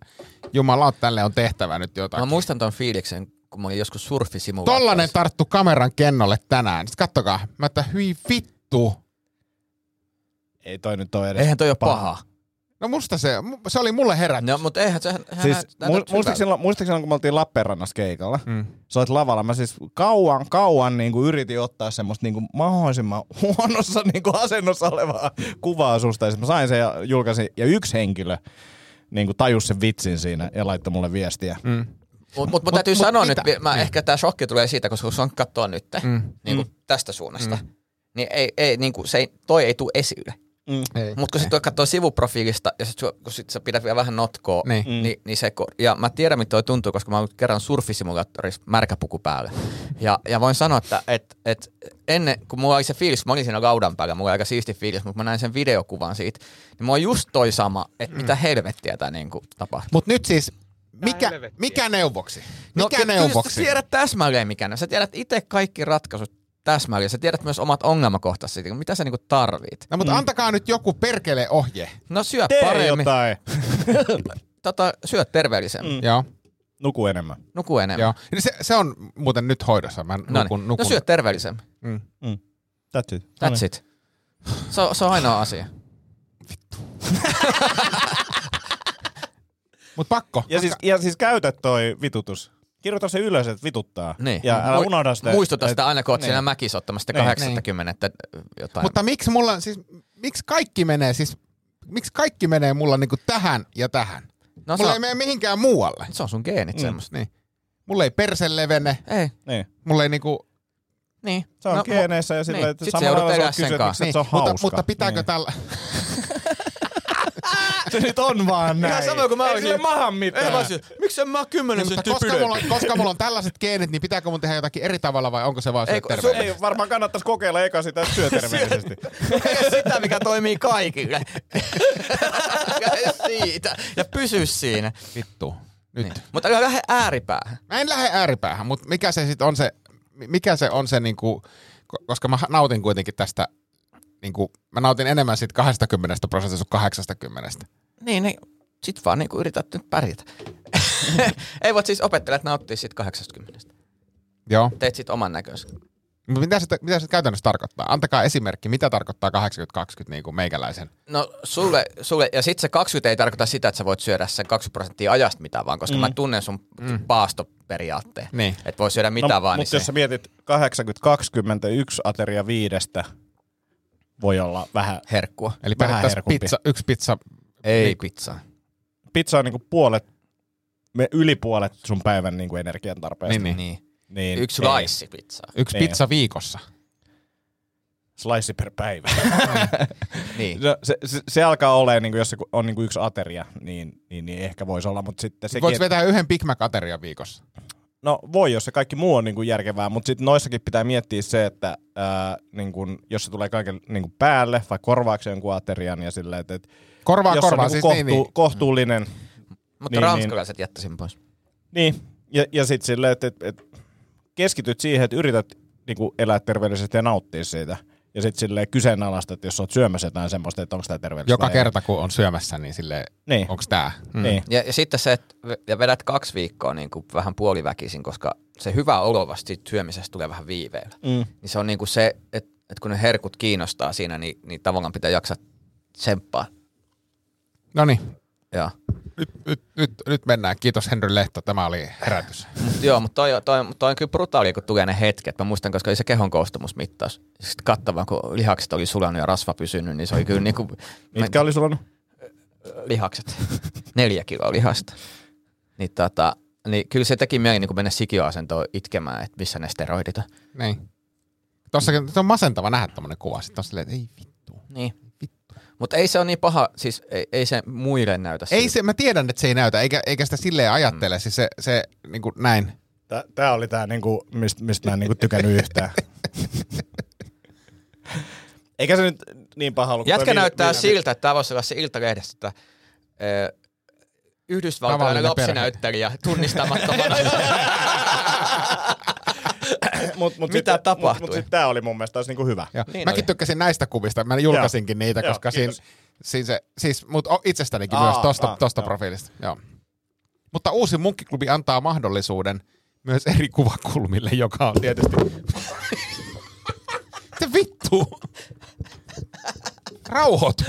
jumala, tälle on tehtävä nyt Mä jotain. muistan ton fiiliksen, kun mä olin joskus surfisimulaattorissa. Tollanen tarttu kameran kennolle tänään. Sitten kattokaa, mä että hyi vittu. Ei toi nyt ole edes Eihän toi ole paha. No musta se, se oli mulle herätys. No, mutta eihän se... Siis mu- muistaakseni silloin, muistaakseni silloin, kun me oltiin Lappeenrannassa keikalla, mm. sä olit lavalla, mä siis kauan, kauan niin kuin yritin ottaa semmoista niin kuin mahdollisimman huonossa niin kuin asennossa olevaa kuvaa susta. Ja mä sain sen ja julkaisin, ja yksi henkilö niin kuin tajusi sen vitsin siinä ja laittoi mulle viestiä. Mm. Mutta mut, mut täytyy mut sanoa mitä? nyt, mä ehkä tämä shokki tulee siitä, koska kun sun katsoo nyt mm. niin kuin tästä suunnasta, mm. niin, ei, ei, niin kuin, se ei, toi ei tule esille. Ei. Mutta kun sitten katsoo sivuprofiilista ja sit, kun sit sä pidät vielä vähän notkoa, Niin. niin, niin, niin se, ja mä tiedän, mitä toi tuntuu, koska mä oon kerran surfisimulaattorissa märkäpuku päällä. Ja, ja voin sanoa, että et, et ennen, kun mulla oli se fiilis, mä olin siinä laudan päällä, mulla oli aika siisti fiilis, mutta mä näin sen videokuvan siitä, niin mulla on just toi sama, että mitä helvettiä tää niinku tapahtuu. Mut nyt siis, mikä, mikä neuvoksi? No, Mikä Kyllä neuvoksi? sä tiedät täsmälleen mikä ne. Sä tiedät itse kaikki ratkaisut täsmälleen. Sä tiedät myös omat ongelmakohtaiset, mitä sä niinku tarvit. No mutta antakaa nyt joku perkele ohje. No syö Tee paremmin. jotain. Tota, syö terveellisemmin. Mm. Joo, Nuku enemmän. Nuku enemmän. joo. Niin Se, se on muuten nyt hoidossa. Mä No, nukun, niin. nukun. no syö terveellisemmin. That's it. That's it. Se, on- se on ainoa asia. Mut pakko. Ja siis, ja siis käytä toi vitutus. Kirjoita se ylös, että vituttaa. Niin. Ja älä unohda sitä. Muistuta sitä että- aina, kun oot niin. siinä mäkissä ottamassa sitä Niin. 80 jotain. Mutta miksi mulla, siis miksi kaikki menee siis, miksi kaikki menee mulla niinku tähän ja tähän? No, mulla se, ei on, mene mihinkään muualle. se on sun geenit mm. semmoista. Niin. Mulla ei perse levene, Ei, Niin. mulla ei niinku... niin. Se on No, geeneissä ja silleen, niin. että samalla sä kysyä, sen että se on mutta, hauska. mutta pitääkö niin. tällä... Se nyt on vaan näin. Ihan sama kuin mä Ei sille maha mitään. Miksi en mä kymmenen Niin, senttiä koska, mulla, on- koska mulla on tällaiset geenit, niin pitääkö mun tehdä jotakin eri tavalla vai onko se vaan syö terveellisesti? Ei, varmaan kannattaisi kokeilla eka sitä, että syö terveellisesti. sitä, mikä toimii kaikille. Siitä ja pysy siinä. Vittu. Nyt. Niin. Mutta älä lähde ääripäähän. Mä en lähde ääripäähän, mutta mikä se sitten on se, mikä se on se niinku, ko- koska mä nautin kuitenkin tästä, niinku, mä nautin enemmän siitä 20 prosentista kuin 80. Niin, niin sit vaan niinku yrität nyt pärjätä. Ei voit siis opettelijat nauttia siitä 80. Joo. Teet sit oman näkönsä. Mutta mitä se, mitä se käytännössä tarkoittaa? Antakaa esimerkki, mitä tarkoittaa 80-20 niin kuin meikäläisen? No sulle, sulle ja sitten se 20 ei tarkoita sitä, että sä voit syödä sen 20 prosenttia ajasta mitä vaan, koska mm. mä tunnen sun mm. paastoperiaatteen. Niin. Että voi syödä mitä no, vaan. Mutta niin jos sä mietit 80-21 ateria viidestä, voi olla vähän... herkkua. Eli Vähän pizza, yksi pizza. Ei Niin. pizzaa. Pizza on niinku puolet, me yli puolet sun päivän niinku energian tarpeesta. Niin, niin. Niin. niin Yksi ei. laissi pizzaa. Yksi Niin. pizza viikossa. Slice per päivä. Niin. No, se, se, se, alkaa olemaan, niin jos se on niin yksi ateria, niin, niin, niin ehkä voisi olla, mutta sitten sekin... Voiko vetää yhden Big Mac-aterian viikossa? No voi, jos se kaikki muu on niin kuin järkevää, mutta sitten noissakin pitää miettiä se, että ää, niin kuin, jos se tulee kaiken niin kuin päälle, vai korvaako se jonkun aterian ja silleen, että, että Korvaa, jos korvaa. on Siis niin niin, kohtuu, niin. kohtuullinen, Mutta Niin, niin, ranskalaiset niin. jättäisin pois. niin, ja, ja sitten silleen, että, että, että keskityt siihen, että yrität niin kuin elää terveellisesti ja nauttia siitä. Ja sitten silleen kyseenalaista, että jos oot syömässä jotain semmoista, että onko tämä terveellistä Joka kerta, kun on syömässä, niin sille Niin. onko tää? Mm. Niin. Ja, ja sitten se, että ja vedät kaksi viikkoa niin kuin vähän puoliväkisin, koska se hyvä olo vasta siitä syömisestä tulee vähän viiveellä. Mm. Niin se on niin kuin se, että, että kun ne herkut kiinnostaa siinä, niin, niin tavallaan pitää jaksaa tsemppaa. No niin, Joo. nyt, nyt, nyt, nyt mennään. Kiitos Henry Lehto, tämä oli herätys. Mut joo, mutta toi, toi, toi, on kyllä brutaalia, kun tulee ne hetket. Mä muistan, koska oli se kehon koostumusmittaus. Sitten kattavan, kun lihakset oli sulanut ja rasva pysynyt, niin se oli kyllä niinku, Mitkä oli sulla? lihakset. Neljä kiloa lihasta. Niin, tota, niin kyllä se teki mieli niin mennä sikioasentoon itkemään, että missä ne steroidit on. Niin. Tossakin se on masentava nähdä tämmönen kuva. Sitten on silleen, että ei vittu. Niin. Mutta ei se ole niin paha, siis ei, ei se muille näytä Ei siltä. se, mä tiedän, että se ei näytä, eikä, eikä sitä silleen ajattele. Siis se, se niin kuin näin. Tämä oli tämä, niinku, mistä, mistä mä en niinku tykännyt yhtään. Eikä se nyt niin paha ollut. Jätkä näyttää Ville- siltä, että tämä voisi olla se iltalehdessä, että Yhdysvaltalainen Tavallinen lapsinäyttelijä tunnistamattomana. mut, mut Mitä sitten- tapahtui? Mut, mut sitten tämä oli mun mielestä taas niinku hyvä. Joo. Niin Mäkin oli. tykkäsin näistä kuvista. Mä julkaisinkin niitä, Joo, koska siinä, siinä se, siis, mutta itsestänikin Aa, myös tosta, aa, tosta joo. profiilista. Joo. Mutta uusi munkkiklubi antaa mahdollisuuden myös eri kuvakulmille, joka on tietysti... Te vittu! Rauhoitu.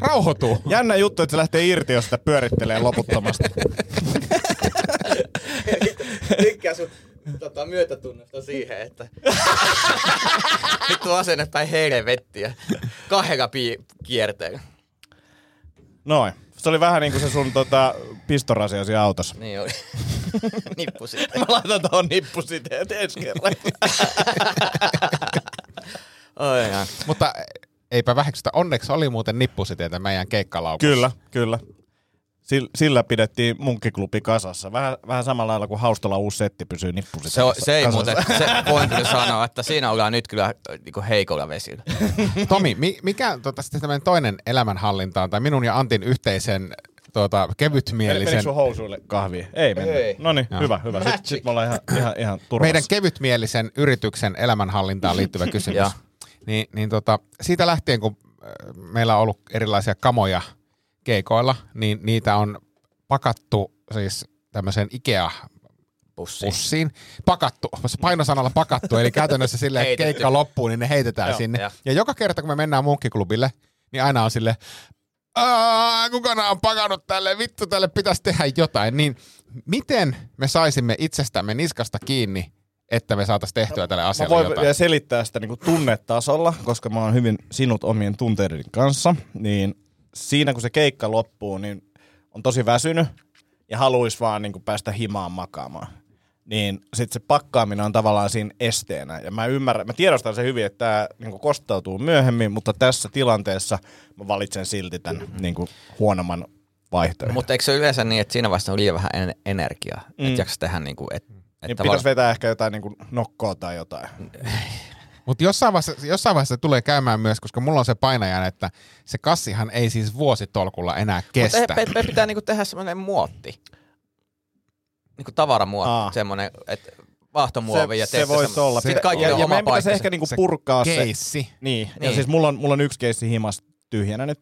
Rauhoitu. Jännä juttu, että se lähtee irti, jos sitä pyörittelee loputtomasti. Tykkää sun tota, myötätunnosta siihen, että vittu asenne päin helvettiä. Kahdella pi- kierteellä. Noin. Se oli vähän niin kuin se sun tota, pistorasiasi autossa. Niin oli. Nippu sitten. Mä laitan tuohon nippusiteet ensi kerran. Oi. Mutta eipä väheksytä. Onneksi oli muuten nippusiteitä meidän keikkalaukussa. kyllä, kyllä. Sil- Sillä pidettiin munkkiklubi kasassa. Vähän, vähän samalla lailla kuin Haustolla uusi setti pysyy nippusiteessä Se, on, se ei kasassa. muuten, se voin kyllä sanoa, että siinä ollaan nyt kyllä niinku heikolla vesillä. Tomi, mi, mikä tota, sitten toinen elämänhallinta on, tai minun ja Antin yhteisen tuota, Menikö kevytmielisen, sun housuille kahvia? Ei mennyt. Ei. No niin, Joo. hyvä, hyvä. Sitten sit me ollaan ihan, ihan, ihan turvassa. meidän kevytmielisen yrityksen elämänhallintaan liittyvä kysymys. Niin, niin tota, siitä lähtien, kun äh, meillä on ollut erilaisia kamoja keikoilla, niin niitä on pakattu siis tämmöiseen Ikea Pussi. pussiin. Pakattu, se painosanalla pakattu, eli käytännössä sille että keikka loppuu, niin ne heitetään Joo, sinne. joo. Ja joka kerta, kun me mennään munkkiklubille, niin aina on sille, Aa, kuka nää on pakannut tälle, vittu tälle pitäisi tehdä jotain. Niin miten me saisimme itsestämme niskasta kiinni, että me saataisiin tehtyä tälle Mä asialle voin jotain. vielä selittää sitä niin tunnetasolla, koska mä oon hyvin sinut omien tunteiden kanssa. Niin siinä kun se keikka loppuu, niin on tosi väsynyt ja haluaisi vaan niin päästä himaan makaamaan. Niin sitten se pakkaaminen on tavallaan siinä esteenä. Ja mä ymmärrän, mä tiedostan sen hyvin, että tämä niin kostautuu myöhemmin, mutta tässä tilanteessa mä valitsen silti tämän niin huonomman vaihtoehdon. Mutta eikö se ole yleensä niin, että siinä vaiheessa on liian vähän en- energiaa, mm. että jaksa tehdä niin kuin, et, niin että pitäisi vetää ehkä jotain niin nokkoa tai jotain. Mutta jossain vaiheessa, jossain vaiheessa se tulee käymään myös, koska mulla on se painajan, että se kassihan ei siis vuositolkulla enää kestä. Mutta me, me pitää niinku tehdä semmoinen muotti. Niinku tavaramuotti, Aa. semmoinen, että vaahtomuovi ja se teette voisi semmo- olla. Sitten kaikki ja, on ja oma meidän pitäisi ehkä niinku Se purkaa se. Keissi. Niin. niin. Ja Niin. siis mulla on, mulla on yksi keissi himas tyhjänä nyt,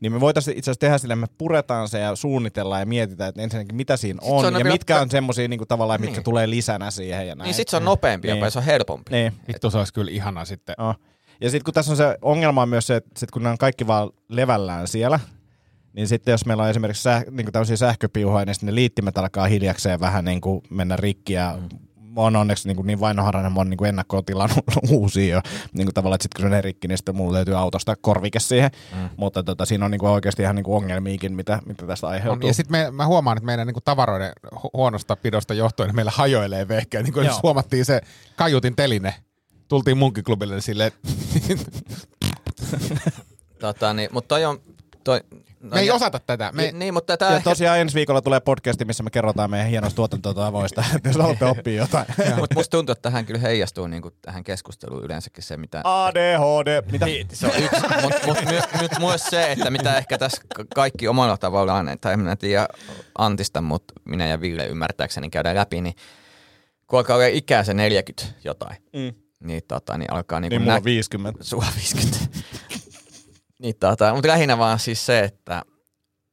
niin me voitaisiin itse asiassa tehdä sille, me puretaan se ja suunnitellaan ja mietitään, että ensinnäkin mitä siinä on, se on ja vielä- mitkä on semmoisia niinku tavallaan, mitkä Niin. tulee lisänä siihen ja näin. Niin sit se on nopeampi Niin. jopa ja se on helpompi. Niin. Vittu se olisi kyllä ihana sitten. Oh. Ja sitten kun tässä on se ongelma on myös se, että sit kun ne on kaikki vaan levällään siellä, niin sitten jos meillä on esimerkiksi säh, niin tämmöisiä sähköpiuhoja, niin sitten ne liittimet alkaa hiljakseen vähän niin kuin mennä rikki ja mm. Mä oon onneksi niin, kuin niin vainoharhainen, mä oon niin kuin ennakkoon tilannut uusia jo. Niin kuin tavallaan, että sitten kun se on rikki, niin sitten mulla löytyy autosta korvike siihen. Mm. Mutta tota, siinä on niin kuin oikeasti ihan niin kuin ongelmiakin, mitä, mitä tästä On, aiheutuu. ja sitten mä huomaan, että meidän niinku tavaroiden hu- huonosta pidosta johtuen niin meillä hajoilee vehkeä. Niin kuin Joo. jos huomattiin se kaiutin teline. Tultiin munkiklubille silleen, Tota, niin, mutta toi on... Toi, no, me ei ja- osata tätä. Me, Niin, niin, mutta tää ja ehkä, tosiaan ensi viikolla tulee podcasti, missä me kerrotaan meidän hienoista tuotantotavoista, että jos haluatte oppia jotain. mutta musta tuntuu, että tähän kyllä heijastuu niin kuin tähän keskusteluun yleensäkin se, mitä... ADHD, mitä? Niin, se on yksi, mutta mut, my, nyt myös se, että mitä ehkä tässä ka- kaikki omalla tavallaan, tai en tiedä Antista, mutta minä ja Ville ymmärtääkseni käydään läpi, niin kun alkaa olla ikää se 40 jotain, Mm. niin, tota, niin alkaa niin Niin mulla on 50. Sulla 50. niin, tota, mutta lähinnä vaan siis se, että,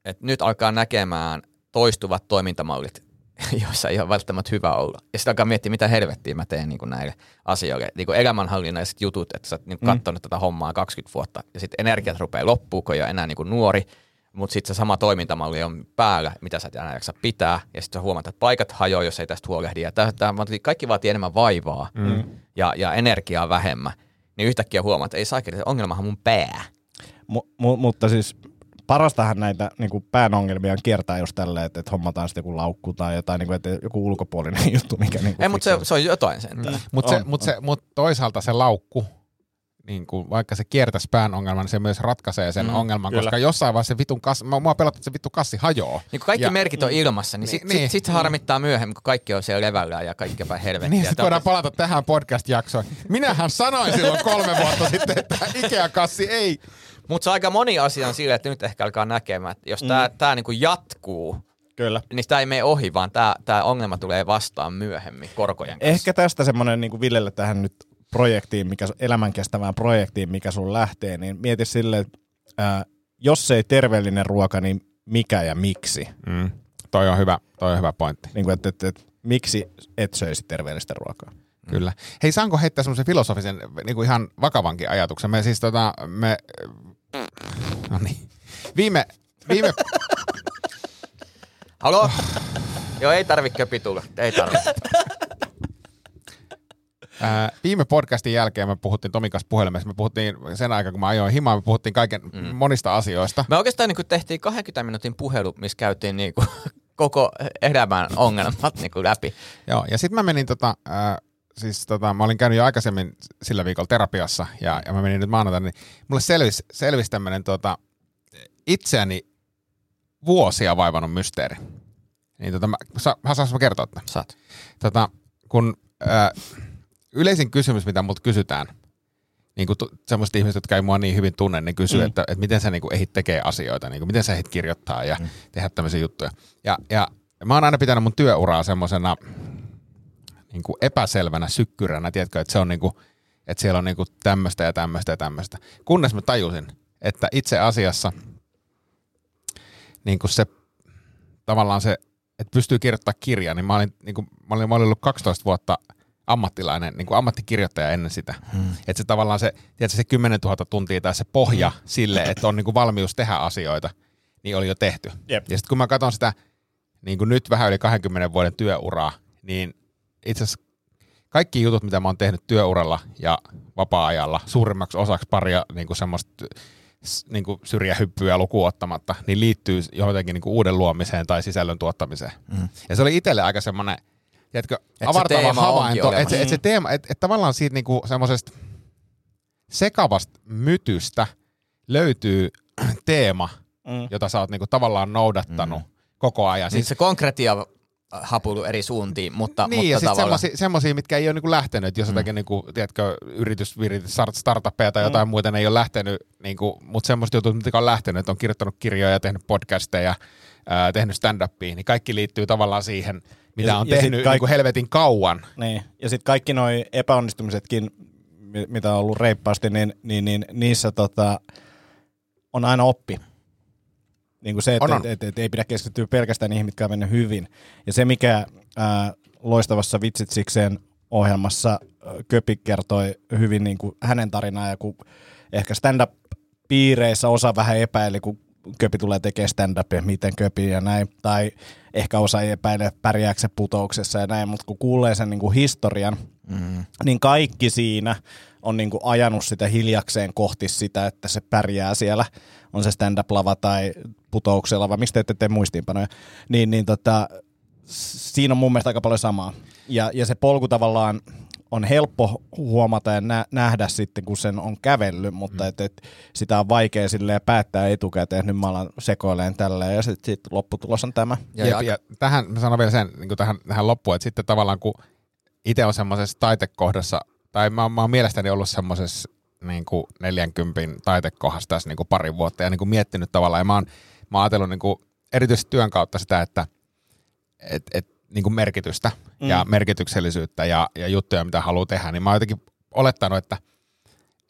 että nyt alkaa näkemään toistuvat toimintamallit, joissa ei ole välttämättä hyvä olla. Ja sitten alkaa miettiä, mitä helvettiä mä teen niin kuin näille asioille. Niin kuin elämänhallinnalliset jutut, että sä oot niin Mm. katsonut tätä hommaa 20 vuotta, ja sitten energiat rupeaa loppuun, kun ei ole enää niin kuin nuori, mutta sitten se sama toimintamalli on päällä, mitä sä et enää jaksa pitää, ja sitten sä huomaat, että paikat hajoaa, jos ei tästä huolehdi. Ja tää, tää, kaikki vaatii enemmän vaivaa mm. ja, ja energiaa vähemmän. Niin yhtäkkiä huomaat, että ei saa se ongelmahan on mun pää. Mu- mu- mutta siis parastahan näitä niin kuin pään ongelmia on kiertää just tälleen, että, että hommataan sitten joku laukku tai jotain, niin kuin, että joku ulkopuolinen juttu, mikä niin kuin Ei, mutta se, se on jotain sentään. Mm. Mutta se, mut se, mut toisaalta se laukku, niin kuin, vaikka se kiertäisi pään ongelman, niin se myös ratkaisee sen Mm, ongelman, kyllä. koska jossain vaiheessa se vitun kassi, mua pelottaa, että se vitun kassi hajoaa. Niin kun kaikki Ja- merkit on ilmassa, niin, sit, Niin, sit, sit se harmittaa myöhemmin, kun kaikki on siellä levällään ja kaikki on päin helvettiä. Niin, sitten voidaan palata tähän podcast-jaksoon. Minähän sanoin silloin kolme vuotta sitten, että Ikea-kassi ei. Mutta se on aika moni asia on sillä, että nyt ehkä alkaa näkemään, että jos tämä tää niinku jatkuu, Kyllä. niin sitä ei mene ohi, vaan tämä tää ongelma tulee vastaan myöhemmin korkojen kanssa. Ehkä tästä semmoinen niin Villelle tähän nyt projektiin, mikä, elämänkestävään projektiin, mikä sun lähtee, niin mieti silleen, että ää, jos ei terveellinen ruoka, niin mikä ja miksi? Mm. Toi on hyvä, toi on hyvä pointti. Niin kuin, että, että, että miksi et söisi terveellistä ruokaa? Kyllä. Hei, saanko heittää semmoisen filosofisen, niin kuin ihan vakavankin ajatuksen? Me siis tota, me, no niin. Viime, viime, Halo? Joo, ei tarvi köpi tulla. Ei tarvi. ää, viime podcastin jälkeen me puhuttiin Tomin kanssa puhelimessa, me puhuttiin sen aikaa, kun mä ajoin himaan, me puhuttiin kaiken mm. monista asioista. Me oikeastaan niin tehtiin 20 minuutin puhelu, missä käytiin niin kuin, koko elämän ongelmat niin kuin läpi. Joo, ja sitten mä menin tota, siis tota, mä olin käynyt jo aikaisemmin sillä viikolla terapiassa, ja, ja mä menin nyt maanantaina, niin mulle selvisi, selvisi tämmönen tota, itseäni vuosia vaivannut mysteeri. Niin tota, mä, sa, mä kertoa tämän? Saat. Tota, kun äh, yleisin kysymys, mitä multa kysytään, niin kuin semmoiset ihmiset, jotka ei mua niin hyvin tunne, ne kysyy, mm. että, että miten sä niin kuin ehdit tekee asioita, niin kuin, miten sä ehdit kirjoittaa ja mm. tehdä tämmöisiä juttuja. Ja, ja mä oon aina pitänyt mun työuraa semmoisena niin kuin epäselvänä sykkyränä, tiedätkö, että se on niin kuin, että siellä on niin kuin tämmöistä ja tämmöistä ja tämmöistä. Kunnes mä tajusin, että itse asiassa niin kuin se tavallaan se, että pystyy kirjoittamaan kirjaa, niin mä olin, niin kuin, mä olin, mä olin ollut 12 vuotta ammattilainen, niin kuin ammattikirjoittaja ennen sitä. Hmm. Että se tavallaan se, tiedätkö, se 10 000 tuntia tai se pohja hmm. sille, että on niin kuin valmius tehdä asioita, niin oli jo tehty. Jep. Ja sitten kun mä katson sitä niin kuin nyt vähän yli 20 vuoden työuraa, niin itse asiassa kaikki jutut, mitä mä oon tehnyt työuralla ja vapaa-ajalla, suurimmaksi osaksi paria niin kuin semmoista niin kuin syrjähyppyä lukuun ottamatta, niin liittyy jotenkin niin kuin uuden luomiseen tai sisällön tuottamiseen. Mm. Ja se oli itselle aika semmoinen, tiedätkö, se avartava onkin havainto, että se, et se teema, että et tavallaan siitä niin kuin semmoisesta sekavasta mytystä löytyy teema, Mm. jota sä oot niinku tavallaan noudattanut mm. koko ajan. Siis se konkretia hapuilu eri suuntiin, mutta, niin, mutta ja sitten tavallaan... semmosia, semmosia, mitkä ei ole niinku lähtenyt, jos jotakin niinku, tiedätkö, yritys, start- startuppeja tai jotain mm. muuta, ne ei ole lähtenyt, niinku, mutta semmoista jutut, mitkä on lähtenyt, että on kirjoittanut kirjoja, tehnyt podcasteja, ää, tehnyt stand-upia, niin kaikki liittyy tavallaan siihen, mitä Ja- on ja tehnyt kaik- niinku helvetin kauan. Niin. Ja sitten kaikki nuo epäonnistumisetkin, mi- mitä on ollut reippaasti, niin, niin, niin niissä tota, on aina oppi. Niin kuin se, että et, et, et ei pidä keskittyä pelkästään niihin, mitkä on mennyt hyvin. Ja se, mikä ää, loistavassa Vitsit sikseen ohjelmassa Köpi kertoi hyvin niin kuin hänen tarinaa, ja kun ehkä stand-up-piireissä osa vähän epäili, kun Köpi tulee tekemään stand-upia, miten Köpi ja näin, tai ehkä osa ei epäile, pärjääkö se putouksessa ja näin, mutta kun kuulee sen niin kuin historian, mm. niin kaikki siinä on niin kuin ajanut sitä hiljakseen kohti sitä, että se pärjää siellä, on se stand-up-lava tai putouksella, vai miksi te ette tee muistiinpanoja, niin, niin tota, siinä on mun mielestä aika paljon samaa. Ja, ja se polku tavallaan on helppo huomata ja nä- nähdä sitten, kun sen on kävellyt, mutta mm. et, et sitä on vaikea silleen päättää etukäteen, että nyt mä alan sekoileen tälleen ja sitten sit lopputulos on tämä. Ja, ja, ja tähän mä sanon vielä sen niin tähän, tähän loppuun, että sitten tavallaan kun itse on semmoisessa taitekohdassa, tai mä, mä oon mielestäni ollut semmoisessa niin kuin 40 taitekohdassa tässä niin kuin pari vuotta ja niin kuin miettinyt tavallaan, ja mä oon, mä oon ajatellut niin kuin erityisesti työn kautta sitä, että et, et, niin kuin merkitystä mm. ja merkityksellisyyttä ja, ja juttuja, mitä haluaa tehdä, niin mä oon jotenkin olettanut, että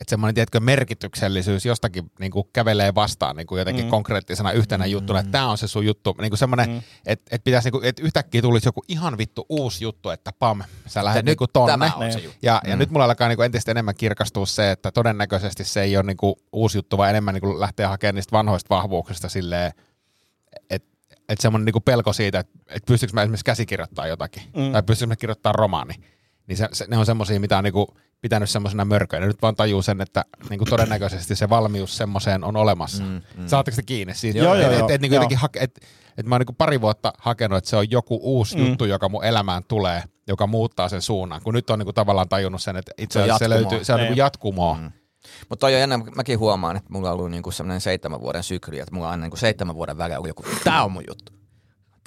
että semmoinen, tiedätkö, merkityksellisyys jostakin niin kuin kävelee vastaan niin kuin jotenkin mm. konkreettisena yhtenä mm. juttuna, että tämä on se sun juttu, niin kuin semmoinen, mm. että et pitäisi, niin kuin, että yhtäkkiä tulisi joku ihan vittu uusi juttu, että pam, sä lähdet niin kuin tonne. tämä on se juttu. Ja, ja nyt mulla alkaa niin kuin entistä enemmän kirkastua se, että todennäköisesti se ei ole niin kuin uusi juttu, vaan enemmän niin kuin lähtee hakemaan niistä vanhoista vahvuuksista silleen, että että semmoinen niinku pelko siitä, että et pystyykö mä esimerkiksi käsikirjoittamaan jotakin, mm. tai pystyykö mä kirjoittamaan romaani, niin se, se, ne on semmoisia, mitä on niinku pitänyt semmoisena mörköinä. Nyt vaan tajuu sen, että niinku todennäköisesti se valmius semmoiseen on olemassa. Mm, mm. Saatteko te kiinni siitä? Joo, joo, et, joo, et, et, niinku joo. jotenkin hake, et, et mä oon niinku pari vuotta hakenut, että se on joku uusi mm. juttu, joka mun elämään tulee, joka muuttaa sen suunnan. Kun nyt on niinku tavallaan tajunnut sen, että itse Se on asiassa se, jatkumoa. löytyy, se on niinku Niin. jatkumoa. Mm. Mutta toi on jännä, mäkin huomaan, että mulla on ollut niinku sellainen seitsemän vuoden sykli, että mulla on aina niinku seitsemän vuoden välein ollut joku, tää on mun juttu.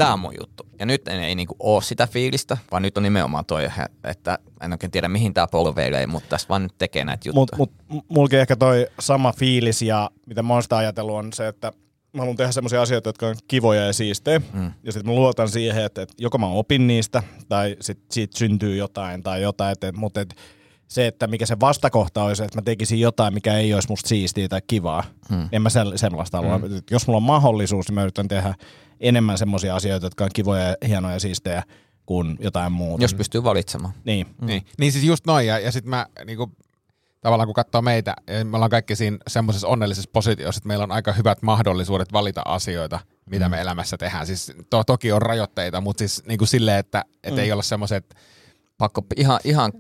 Tää on mun juttu. Ja nyt ei, ei niinku oo sitä fiilistä, vaan nyt on nimenomaan toi, että en oikein tiedä mihin tää polveilee, mutta tässä vaan nyt tekee näitä juttuja. Mutta mut, mulki ehkä toi sama fiilis ja mitä mä oon sitä ajatellut on se, että mä haluan tehdä semmoisia asioita, jotka on kivoja ja siistejä. Mm. Ja sitten mä luotan siihen, että, että joko mä opin niistä tai sit siitä syntyy jotain tai jotain. Et, mutta et, se, että mikä se vastakohta olisi, että mä tekisin jotain, mikä ei olisi musta siistiä tai kivaa. Mm. En mä sel- sellaista halua. Mm. Jos mulla on mahdollisuus, niin mä yritän tehdä enemmän semmoisia asioita, jotka on kivoja, ja hienoja ja siistejä kuin jotain muuta. Jos pystyy valitsemaan. Niin. Mm. Niin, niin siis just noin, ja, ja sitten mä niinku, tavallaan kun katsoo meitä, me ollaan kaikki siinä semmoisessa onnellisessa positiossa, että meillä on aika hyvät mahdollisuudet valita asioita, mitä mm. me elämässä tehdään. Siis to, toki on rajoitteita, mutta siis niinku silleen, että et mm. ei olla semmoiset, Pakko ihan, ihan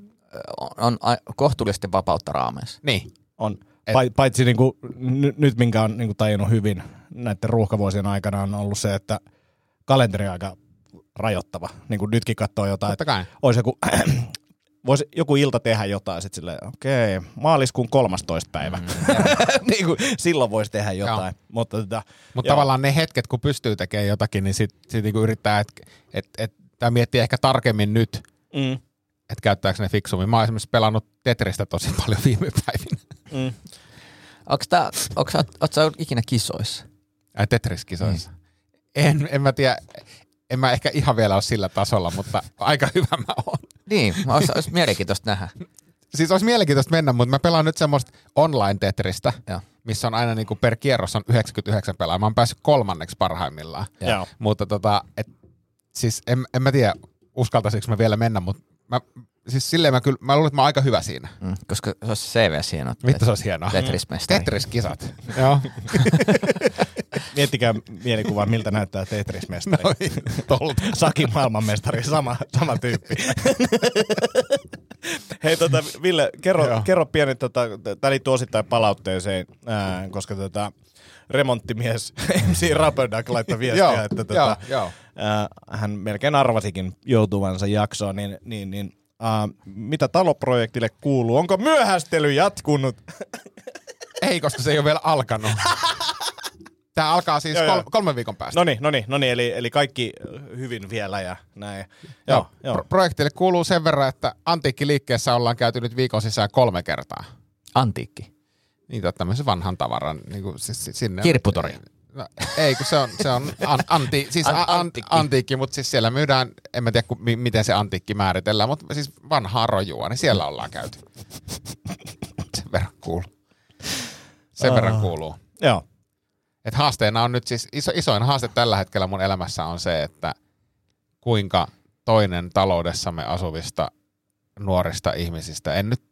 on, on kohtuullisesti vapautta raameissa. niin, On. Et, Paitsi niinku, n- nyt, minkä on niinku tajunnut hyvin näiden ruuhkavuosien aikana, on ollut se, että kalenteri on aika rajoittava. Niin kuin nytkin katsoo jotain, totta kai. olisi joku, voisi joku ilta tehdä jotain, sitten silleen, okei, okay, maaliskuun 13. päivä. Mm, niin kuin, silloin voisi tehdä jotain. Joo. Mutta tota, Mutta joo. tavallaan ne hetket, kun pystyy tekemään jotakin, niin sitten sit niinku yrittää, että et, et, tai miettii ehkä tarkemmin nyt, Mm, että käyttääkö ne fiksummin. Mä oon esimerkiksi pelannut Tetristä tosi paljon viime päivinä. mm. Onko tää, onko sä, oot sä ollut ikinä kisoissa? Ai Tetris-kisoissa. Mm. En, en mä tiedä, en mä ehkä ihan vielä ole sillä tasolla, mutta aika hyvä mä oon. Niin, olisi, olisi mielenkiintoista nähdä. Siis olisi mielenkiintoista mennä, mutta mä pelaan nyt semmoista online Tetristä, Joo. missä on aina niinku per kierros on 99 pelaajaa. Mä oon päässyt kolmanneksi parhaimmillaan. Joo. Mutta tota, et, siis en, en mä tiedä, uskaltaisinko mä vielä mennä, mutta mä, siis silleen mä kyllä, mä luulen, että mä oon aika hyvä siinä. Mm, koska se olisi CV hieno. Vittu se olisi hienoa. Tetris-mestari. Tetris-kisat. Joo. Miettikää mielikuvaa, miltä näyttää Tetris-mestari. Tolta. Saki maailmanmestari, sama, sama tyyppi. Hei tota, Ville, kerro, kerro pieni, tota, tämä liittyy osittain palautteeseen, ää, koska tota, remonttimies MC Raperdak laittoi viestiä, Joo, että tota, joo, joo. Ää, hän melkein arvasikin joutuvansa jaksoon, niin, niin, niin ää, mitä taloprojektille kuuluu? Onko myöhästely jatkunut? Ei, koska se ei ole vielä alkanut. Tämä alkaa siis Joo, joo. kol- kolmen viikon päästä. No niin, no niin, no niin eli, eli kaikki hyvin vielä ja näin. Joo, joo. Pro- projektille kuuluu sen verran, että antiikkiliikkeessä ollaan käyty nyt viikon sisään kolme kertaa. Antiikki. Niin tämmöisen vanhan tavaran niin kuin, siis, siis sinne. Kirpputori. No, ei, kun se on, se on an, anti, siis An- an, an, antiikki. antiikki, mutta siis siellä myydään, en mä tiedä ku, mi, miten se antiikki määritellään, mutta siis vanhaa rojua, niin siellä ollaan käyty. Sen verran kuuluu. Sen verran kuuluu. joo. Et haasteena on nyt siis, iso, isoin haaste tällä hetkellä mun elämässä on se, että kuinka toinen taloudessamme asuvista nuorista ihmisistä, en nyt,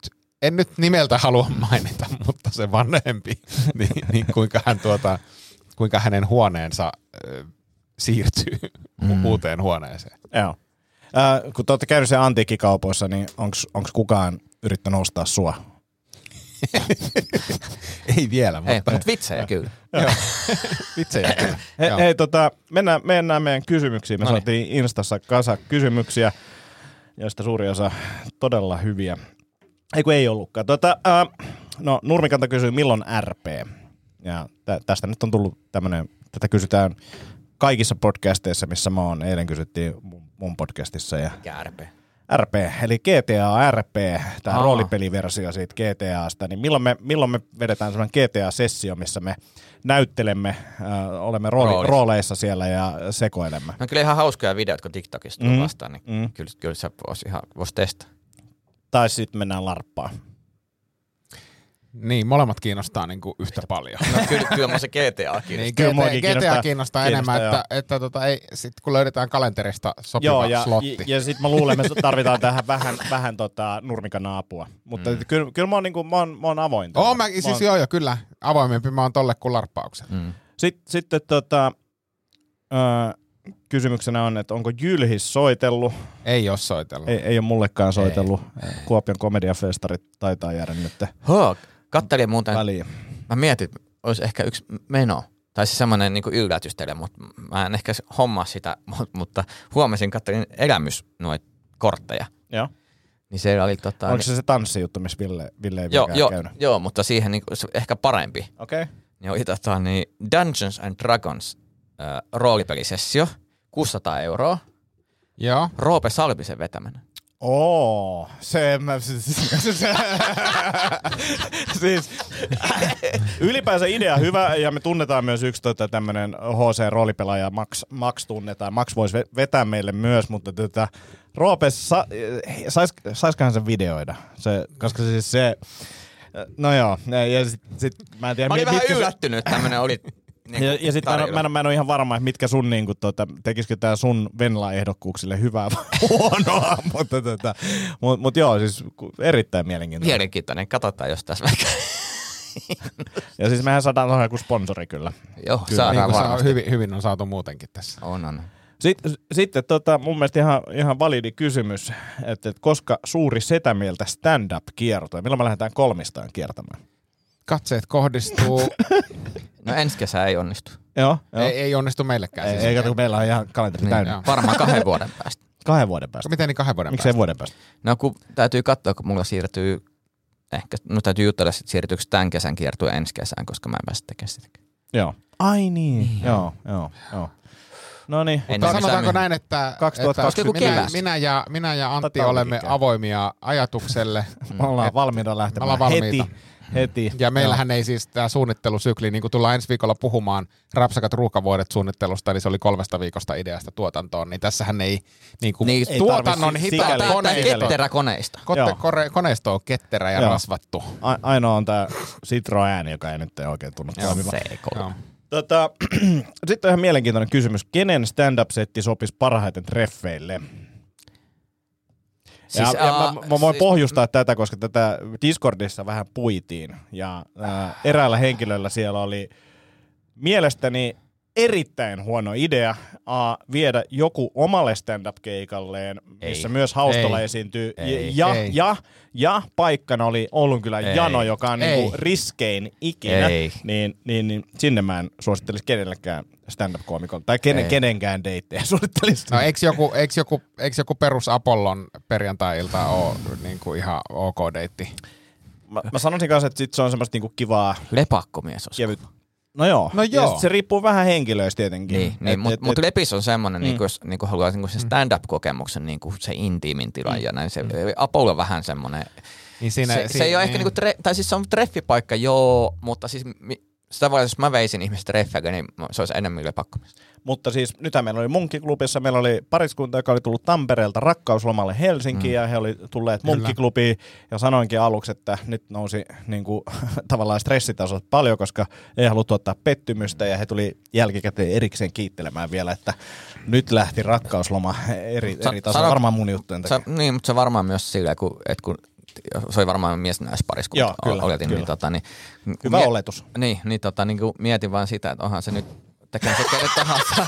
en nyt nimeltä halua mainita, mutta se vanhempi, niin, niin kuinka, hän tuota, kuinka hänen huoneensa ö, siirtyy mm. uuteen huoneeseen. Joo. Ää, kun te olette käynyt siellä antiikkikaupoissa, niin onko kukaan yrittänyt ostaa sua? Ei vielä, Ei, mutta mutta vitsejä kyllä. joo. vitsejä kyllä. He, Joo. hei, tota, mennään, mennään meidän kysymyksiin. Me Noniin. saatiin Instassa kasa kysymyksiä, joista suuri osa todella hyviä. Ei kun ei ollutkaan. Tota, ää, no, Nurmikanta kysyy, milloin RP? Ja tä, tästä nyt on tullut tämmöinen, tätä kysytään kaikissa podcasteissa, missä mä oon. Eilen kysyttiin mun, podcastissa. Ja Kärpe. RP, eli GTA RP, tämä Aa. roolipeliversio siitä GTAsta, niin milloin me, milloin me vedetään sellainen GTA-sessio, missä me näyttelemme, äh, olemme rooli, rooleissa siellä ja sekoilemme. No kyllä ihan hauskoja videoita, kun TikTokista Mm. vastaan, niin Mm. kyllä, kyllä se voisi ihan vois testaa. Tai sitten mennään larppaan. Niin, molemmat kiinnostaa niin kuin yhtä paljon. No kyllä, kyllä se GTA kiinnostaa. Niin, Kyllä GTA, GTA kiinnostaa- kiinnostaa, kiinnostaa, enemmän, joo. että, että tota, ei, sit kun löydetään kalenterista sopiva Joo, ja, slotti. ja, ja sitten mä luulen, että me tarvitaan tähän vähän, vähän tota, nurmikana apua. Mutta mm. kyllä, kyllä mä oon, niinku, mä oon, mä oon avoin. Oo, tälle. mä, Mä siis oon- joo, joo, kyllä. Avoimempi mä oon tolle kuin larppauksen. Mm. Sit, sitten tota, ö, kysymyksenä on, että onko Jylhis soitellut? Ei oo soitellut. Ei, ei ole mullekaan soitellut. Kuopion komediafestarit taitaa jäädä nyt Huh, kattelin muuten, väliin. mä mietin, että olisi ehkä yksi meno, tai siis semmoinen niin yllätys teille, mutta mä en ehkä hommaa sitä, mut- mutta huomasin, kattelin elämys noita kortteja. Joo. Niin siellä oli tota... Onko se se tanssijuttu, missä Ville, Ville ei joo, joo, käynyt? joo, mutta siihen niin, se ehkä parempi. Okei. Okay. Niin oli tota, niin Dungeons and Dragons äh, roolipelisessio, 600 euroa, Joo. Roope Salmisen vetämänä. Oo, se, mä, se, se, siis ylipäänsä idea hyvä ja me tunnetaan myös yksi tota, tämmönen HC-roolipelaaja, Max, Max tunnetaan. Max voisi ve- vetää meille myös, mutta tota, Roope, sa, sais, saiskohan se videoida? Se, koska siis se, no joo, ja sit, sit, mä en tiedä, Mä olin vähän yllättynyt, että tämmönen oli niin ja, ja sitten mä, en- mä, en- mä en ole ihan varma, että mitkä sun, niin kuin, tota, tekisikö tämä sun Venla-ehdokkuuksille hyvää vai huonoa, mutta tota, mut, mut joo, siis erittäin mielenkiintoinen. Mielenkiintoinen, katsotaan jos tässä vaikka. Ja siis mehän saadaan tuohon joku sponsori kyllä. Joo, Kyllä, Niin saadaan saa, varmasti. hyvin, hyvin on saatu muutenkin tässä. On, on. Sitten, sitten tota, mun mielestä ihan, ihan validi kysymys, että, että koska suuri setämieltä stand-up kiertoi, milloin me lähdetään kolmistaan kiertämään? Katseet kohdistuu, No ensi kesä ei onnistu. Joo, joo. ei, ei onnistu meillekään. ei, siis. ei kato, kun meillä on ihan kalenteri Niin, täynnä. joo. varmaan kahden vuoden päästä. Kahden vuoden päästä. Miten niin kahden vuoden Miksei päästä? vuoden päästä? No kun täytyy katsoa, kun mulla siirtyy, ehkä, no täytyy jutella, että siirtyykö tämän kesän kiertue ensi kesään, koska mä en pääse tekemään sitä. Joo. Ai niin. Joo, joo, joo. No niin. En Mutta ole sanotaanko näin, että, 2020 että minä, minä, ja, minä ja Antti Taukokin olemme avoimia ajatukselle. Me ollaan valmiita lähtemään ollaan valmiita. heti. Heti. Ja meillähän ei siis tämä suunnittelusykli, niin kuin tullaan ensi viikolla puhumaan Rapsakat ruuhkavuodet suunnittelusta, niin se oli kolmesta viikosta ideasta tuotantoon, niin tässähän ei, niin kuin Niin, ei tuotannon tarvi si- hitaat koneisto, ketterä koneista. kotte, Joo. kore, koneisto on ketterä ja Joo. rasvattu. A- ainoa on tämä Citroën, joka ei nyt oikein tunnu toimiva. C3. Tota, sitten on ihan mielenkiintoinen kysymys. Kenen stand-up-setti sopisi parhaiten treffeille? Siis, ja, ja mä, mä voin siis- pohjustaa tätä, koska tätä Discordissa vähän puitiin. Ja ää, eräällä henkilöllä siellä oli mielestäni erittäin huono idea A, viedä joku omalle stand-up-keikalleen, missä Ei. myös Haustola Ei. esiintyy. Ei. Ja, Ei. ja, ja paikkana oli Oulunkylän Ei. Jano, joka on niinku Ei. riskein ikinä. Ei. Niin, niin, niin sinne mä en suosittelisi kenellekään stand-up-koomikolle. Tai kenen, Ei. kenenkään deittejä suosittelisi. No eikö joku, eikö joku, eikö joku perus Apollon perjantai-ilta ole niin kuin ihan ok deitti? mä, mä sanoisin kanssa, että sit se on semmoista niinku kivaa Lepakkomies kevyt. No joo. No Ja joo. sit se riippuu vähän henkilöistä tietenkin. Niin, niin mutta mut Lepis on semmoinen, mm. niin jos niin haluaa niin se stand-up-kokemuksen, niin se intiimin tila mm. ja näin. Se, Apollo on vähän semmoinen, Niin siinä, se, se ei ole ehkä niinku, tre, tai siis se on treffipaikka, joo, mutta siis mi, sitä voi, jos mä veisin ihmiset treffeille, niin se olisi enemmän lepakkomies. Mutta siis nythän meillä oli Munkkiklubissa, meillä oli pariskunta, joka oli tullut Tampereelta rakkauslomalle Helsinkiin mm. ja he oli tulleet Munkkiklubiin ja sanoinkin aluksi, että nyt nousi niin kuin, tavallaan stressitasot paljon, koska ei haluttu ottaa pettymystä ja he tuli jälkikäteen erikseen kiittelemään vielä, että nyt lähti rakkausloma eri, Sa- eri tasolla, varmaan mun juttujen takia. niin, mutta se varmaan myös silleen, kun, että kun se oli varmaan miesnäispariskunta, Joo, kyllä, oletin, kyllä. Niin, tota, niin, Hyvä mie- oletus. Niin, niin, tota, niin kuin mietin vaan sitä, että onhan se nyt, tekee se kenen tahansa,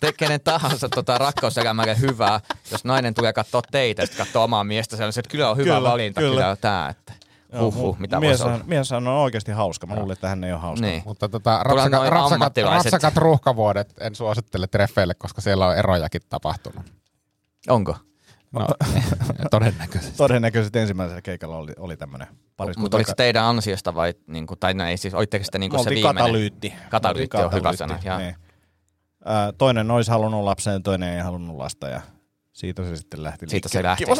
tekee kenen tahansa tota, rakkauselämälle hyvää, jos nainen tulee katsoa teitä ja sitten katsoo omaa miestä, se on se, että kyllä on hyvä Kyllä, valinta, kyllä. kyllä, on tämä, että huhhuh, mitä mies, on, mies on oikeasti hauska. Mä luulen, että hän ei ole hauska. Niin. Mutta tota, Tulee rapsakat, rapsakat ruuhkavuodet en suosittele treffeille, koska siellä on erojakin tapahtunut. Onko? No, todennäköisesti. Todennäköisesti ensimmäisellä keikalla oli, oli tämmöinen pariskunta. Mutta oliko se teidän ansiosta vai, niin kuin, tai no ei siis, olitteko te niin kuin se oltiin viimeinen? katalyytti. Katalyytti Me on hyvä sana, katalyytti, jaa. Niin. Ää, toinen olisi halunnut lapsen, toinen ei halunnut lasta ja siitä se sitten lähti Siitä se lähti. Kiva.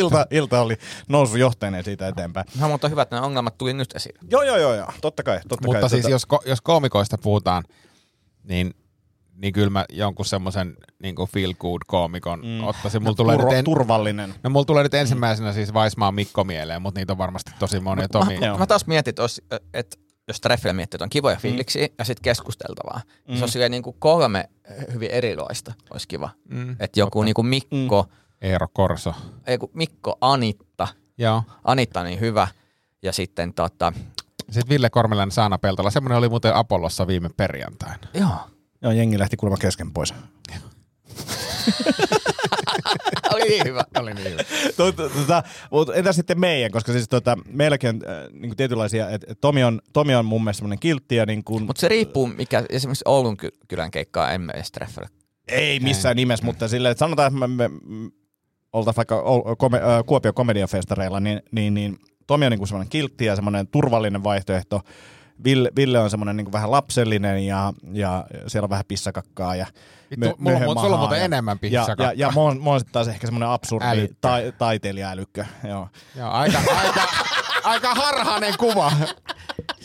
ilta, ilta oli noussut johtajana siitä eteenpäin. No, mutta on hyvä, että ne ongelmat tuli nyt esiin. Joo, joo, joo, joo. Totta kai. Totta Mutta kai, siis tota- jos, ko- jos koomikoista puhutaan, niin, niin kyllä mä jonkun semmoisen niin feel good koomikon mm. ottaisin. Mulla tulee, Tur- en, turvallinen. no, mulla tulee nyt ensimmäisenä siis Vaismaan Mikko mieleen, mutta niitä on varmasti tosi monia. Tomi, Joo. Mä taas mietin, että, olisi, että jos treffillä miettii, että on kivoja fiiliksiä mm. ja sitten keskusteltavaa. Mm. Se on niin kuin kolme hyvin erilaista, olisi kiva. Mm, Että joku niin kuin Mikko, mm. Eero Korso. ei Mikko, Anitta. Joo. Anitta niin hyvä. Ja sitten tota, Sitten Ville Kormelainen Saana Peltola. Semmoinen oli muuten Apollossa viime perjantaina. joo. Joo, jengi lähti kuulemma kesken pois. Oli niin hyvä. Oli niin hyvä. tota, tota, mutta entä sitten meidän, koska siis tota, meilläkin on äh, niin tietynlaisia, että et Tomi, on, Tomi on mun mielestä semmoinen kiltti ja niin kuin, Mutta se riippuu, mikä esimerkiksi Oulun ky- kylän keikkaa emme edes treffellä. Ei missään nimessä, mutta silleen, että sanotaan, että me, me, oltaisiin vaikka kome, äh, Kuopion komediafestareilla, niin, niin, niin Tomi on niin semmoinen kiltti ja semmoinen turvallinen vaihtoehto. Ville, Ville on semmoinen niin vähän lapsellinen ja, ja siellä on vähän pissakakkaa ja Vittu, mulla on mu- möhömahaa sulla on muuten ja- enemmän ja, pissakakkaa. ja, ja mä oon, mä oon sitten taas ehkä semmoinen absurdi tai, taiteilija-älykkö. Joo. Joo, aika, aika, aika harhainen kuva.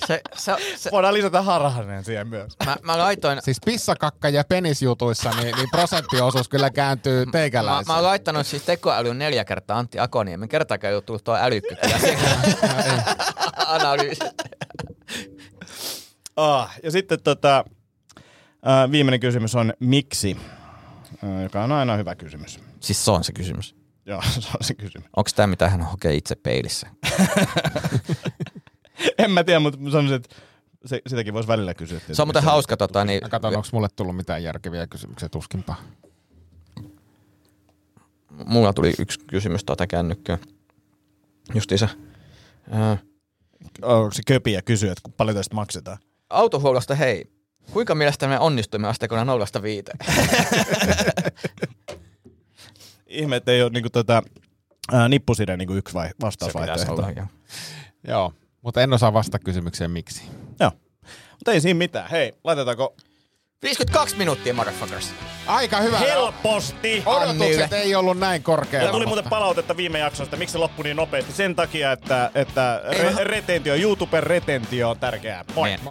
Se, se, se, Voidaan lisätä harhainen siihen myös. mä, mä laitoin, Siis pissakakka ja penisjutuissa, niin, niin prosenttiosuus kyllä kääntyy Mä, teikäläiseen. mä oon laittanut siis tekoälyn neljä kertaa Antti Akoniemen. Kertaakaan ei ole tullut tuo älykkö kyllä analyysi. Ah, ja sitten tota, äh, viimeinen kysymys on miksi, äh, joka on aina hyvä kysymys. Siis se on se kysymys. Joo, se on se kysymys. Onko tämä mitä hän hokee itse peilissä? En mä tiedä, mutta sanoisin, että se, sitäkin voisi välillä kysyä. Se on muuten hauska, tota, niin, Mä katson, onko mulle tullut mitään järkeviä kysymyksiä, tuskinpa. mulla tuli yksi kysymys tuota kännykköön. Justiinsa. Äh, Onko se köpiä kysyä, että paljon tästä maksetaan? autohuollosta hei. Kuinka mielestä me onnistuimme asteikona nollasta viiteen? Ihme, että ei ole niinku tota, ää, nippuside niinku yksi vai, vastausvaihtoehto. joo. Joo, mutta en osaa vastata kysymykseen miksi. Joo. Mutta ei siinä mitään. Hei, laitetaanko 52 minuuttia, motherfuckers. Aika hyvä. helposti? Odotukset ei ollut näin korkealla. Ja tuli muuten palautetta viime jaksosta, miksi se loppui niin nopeasti. Sen takia, että, että re- retentio, YouTuben retentio on tärkeää. Moi. Niin.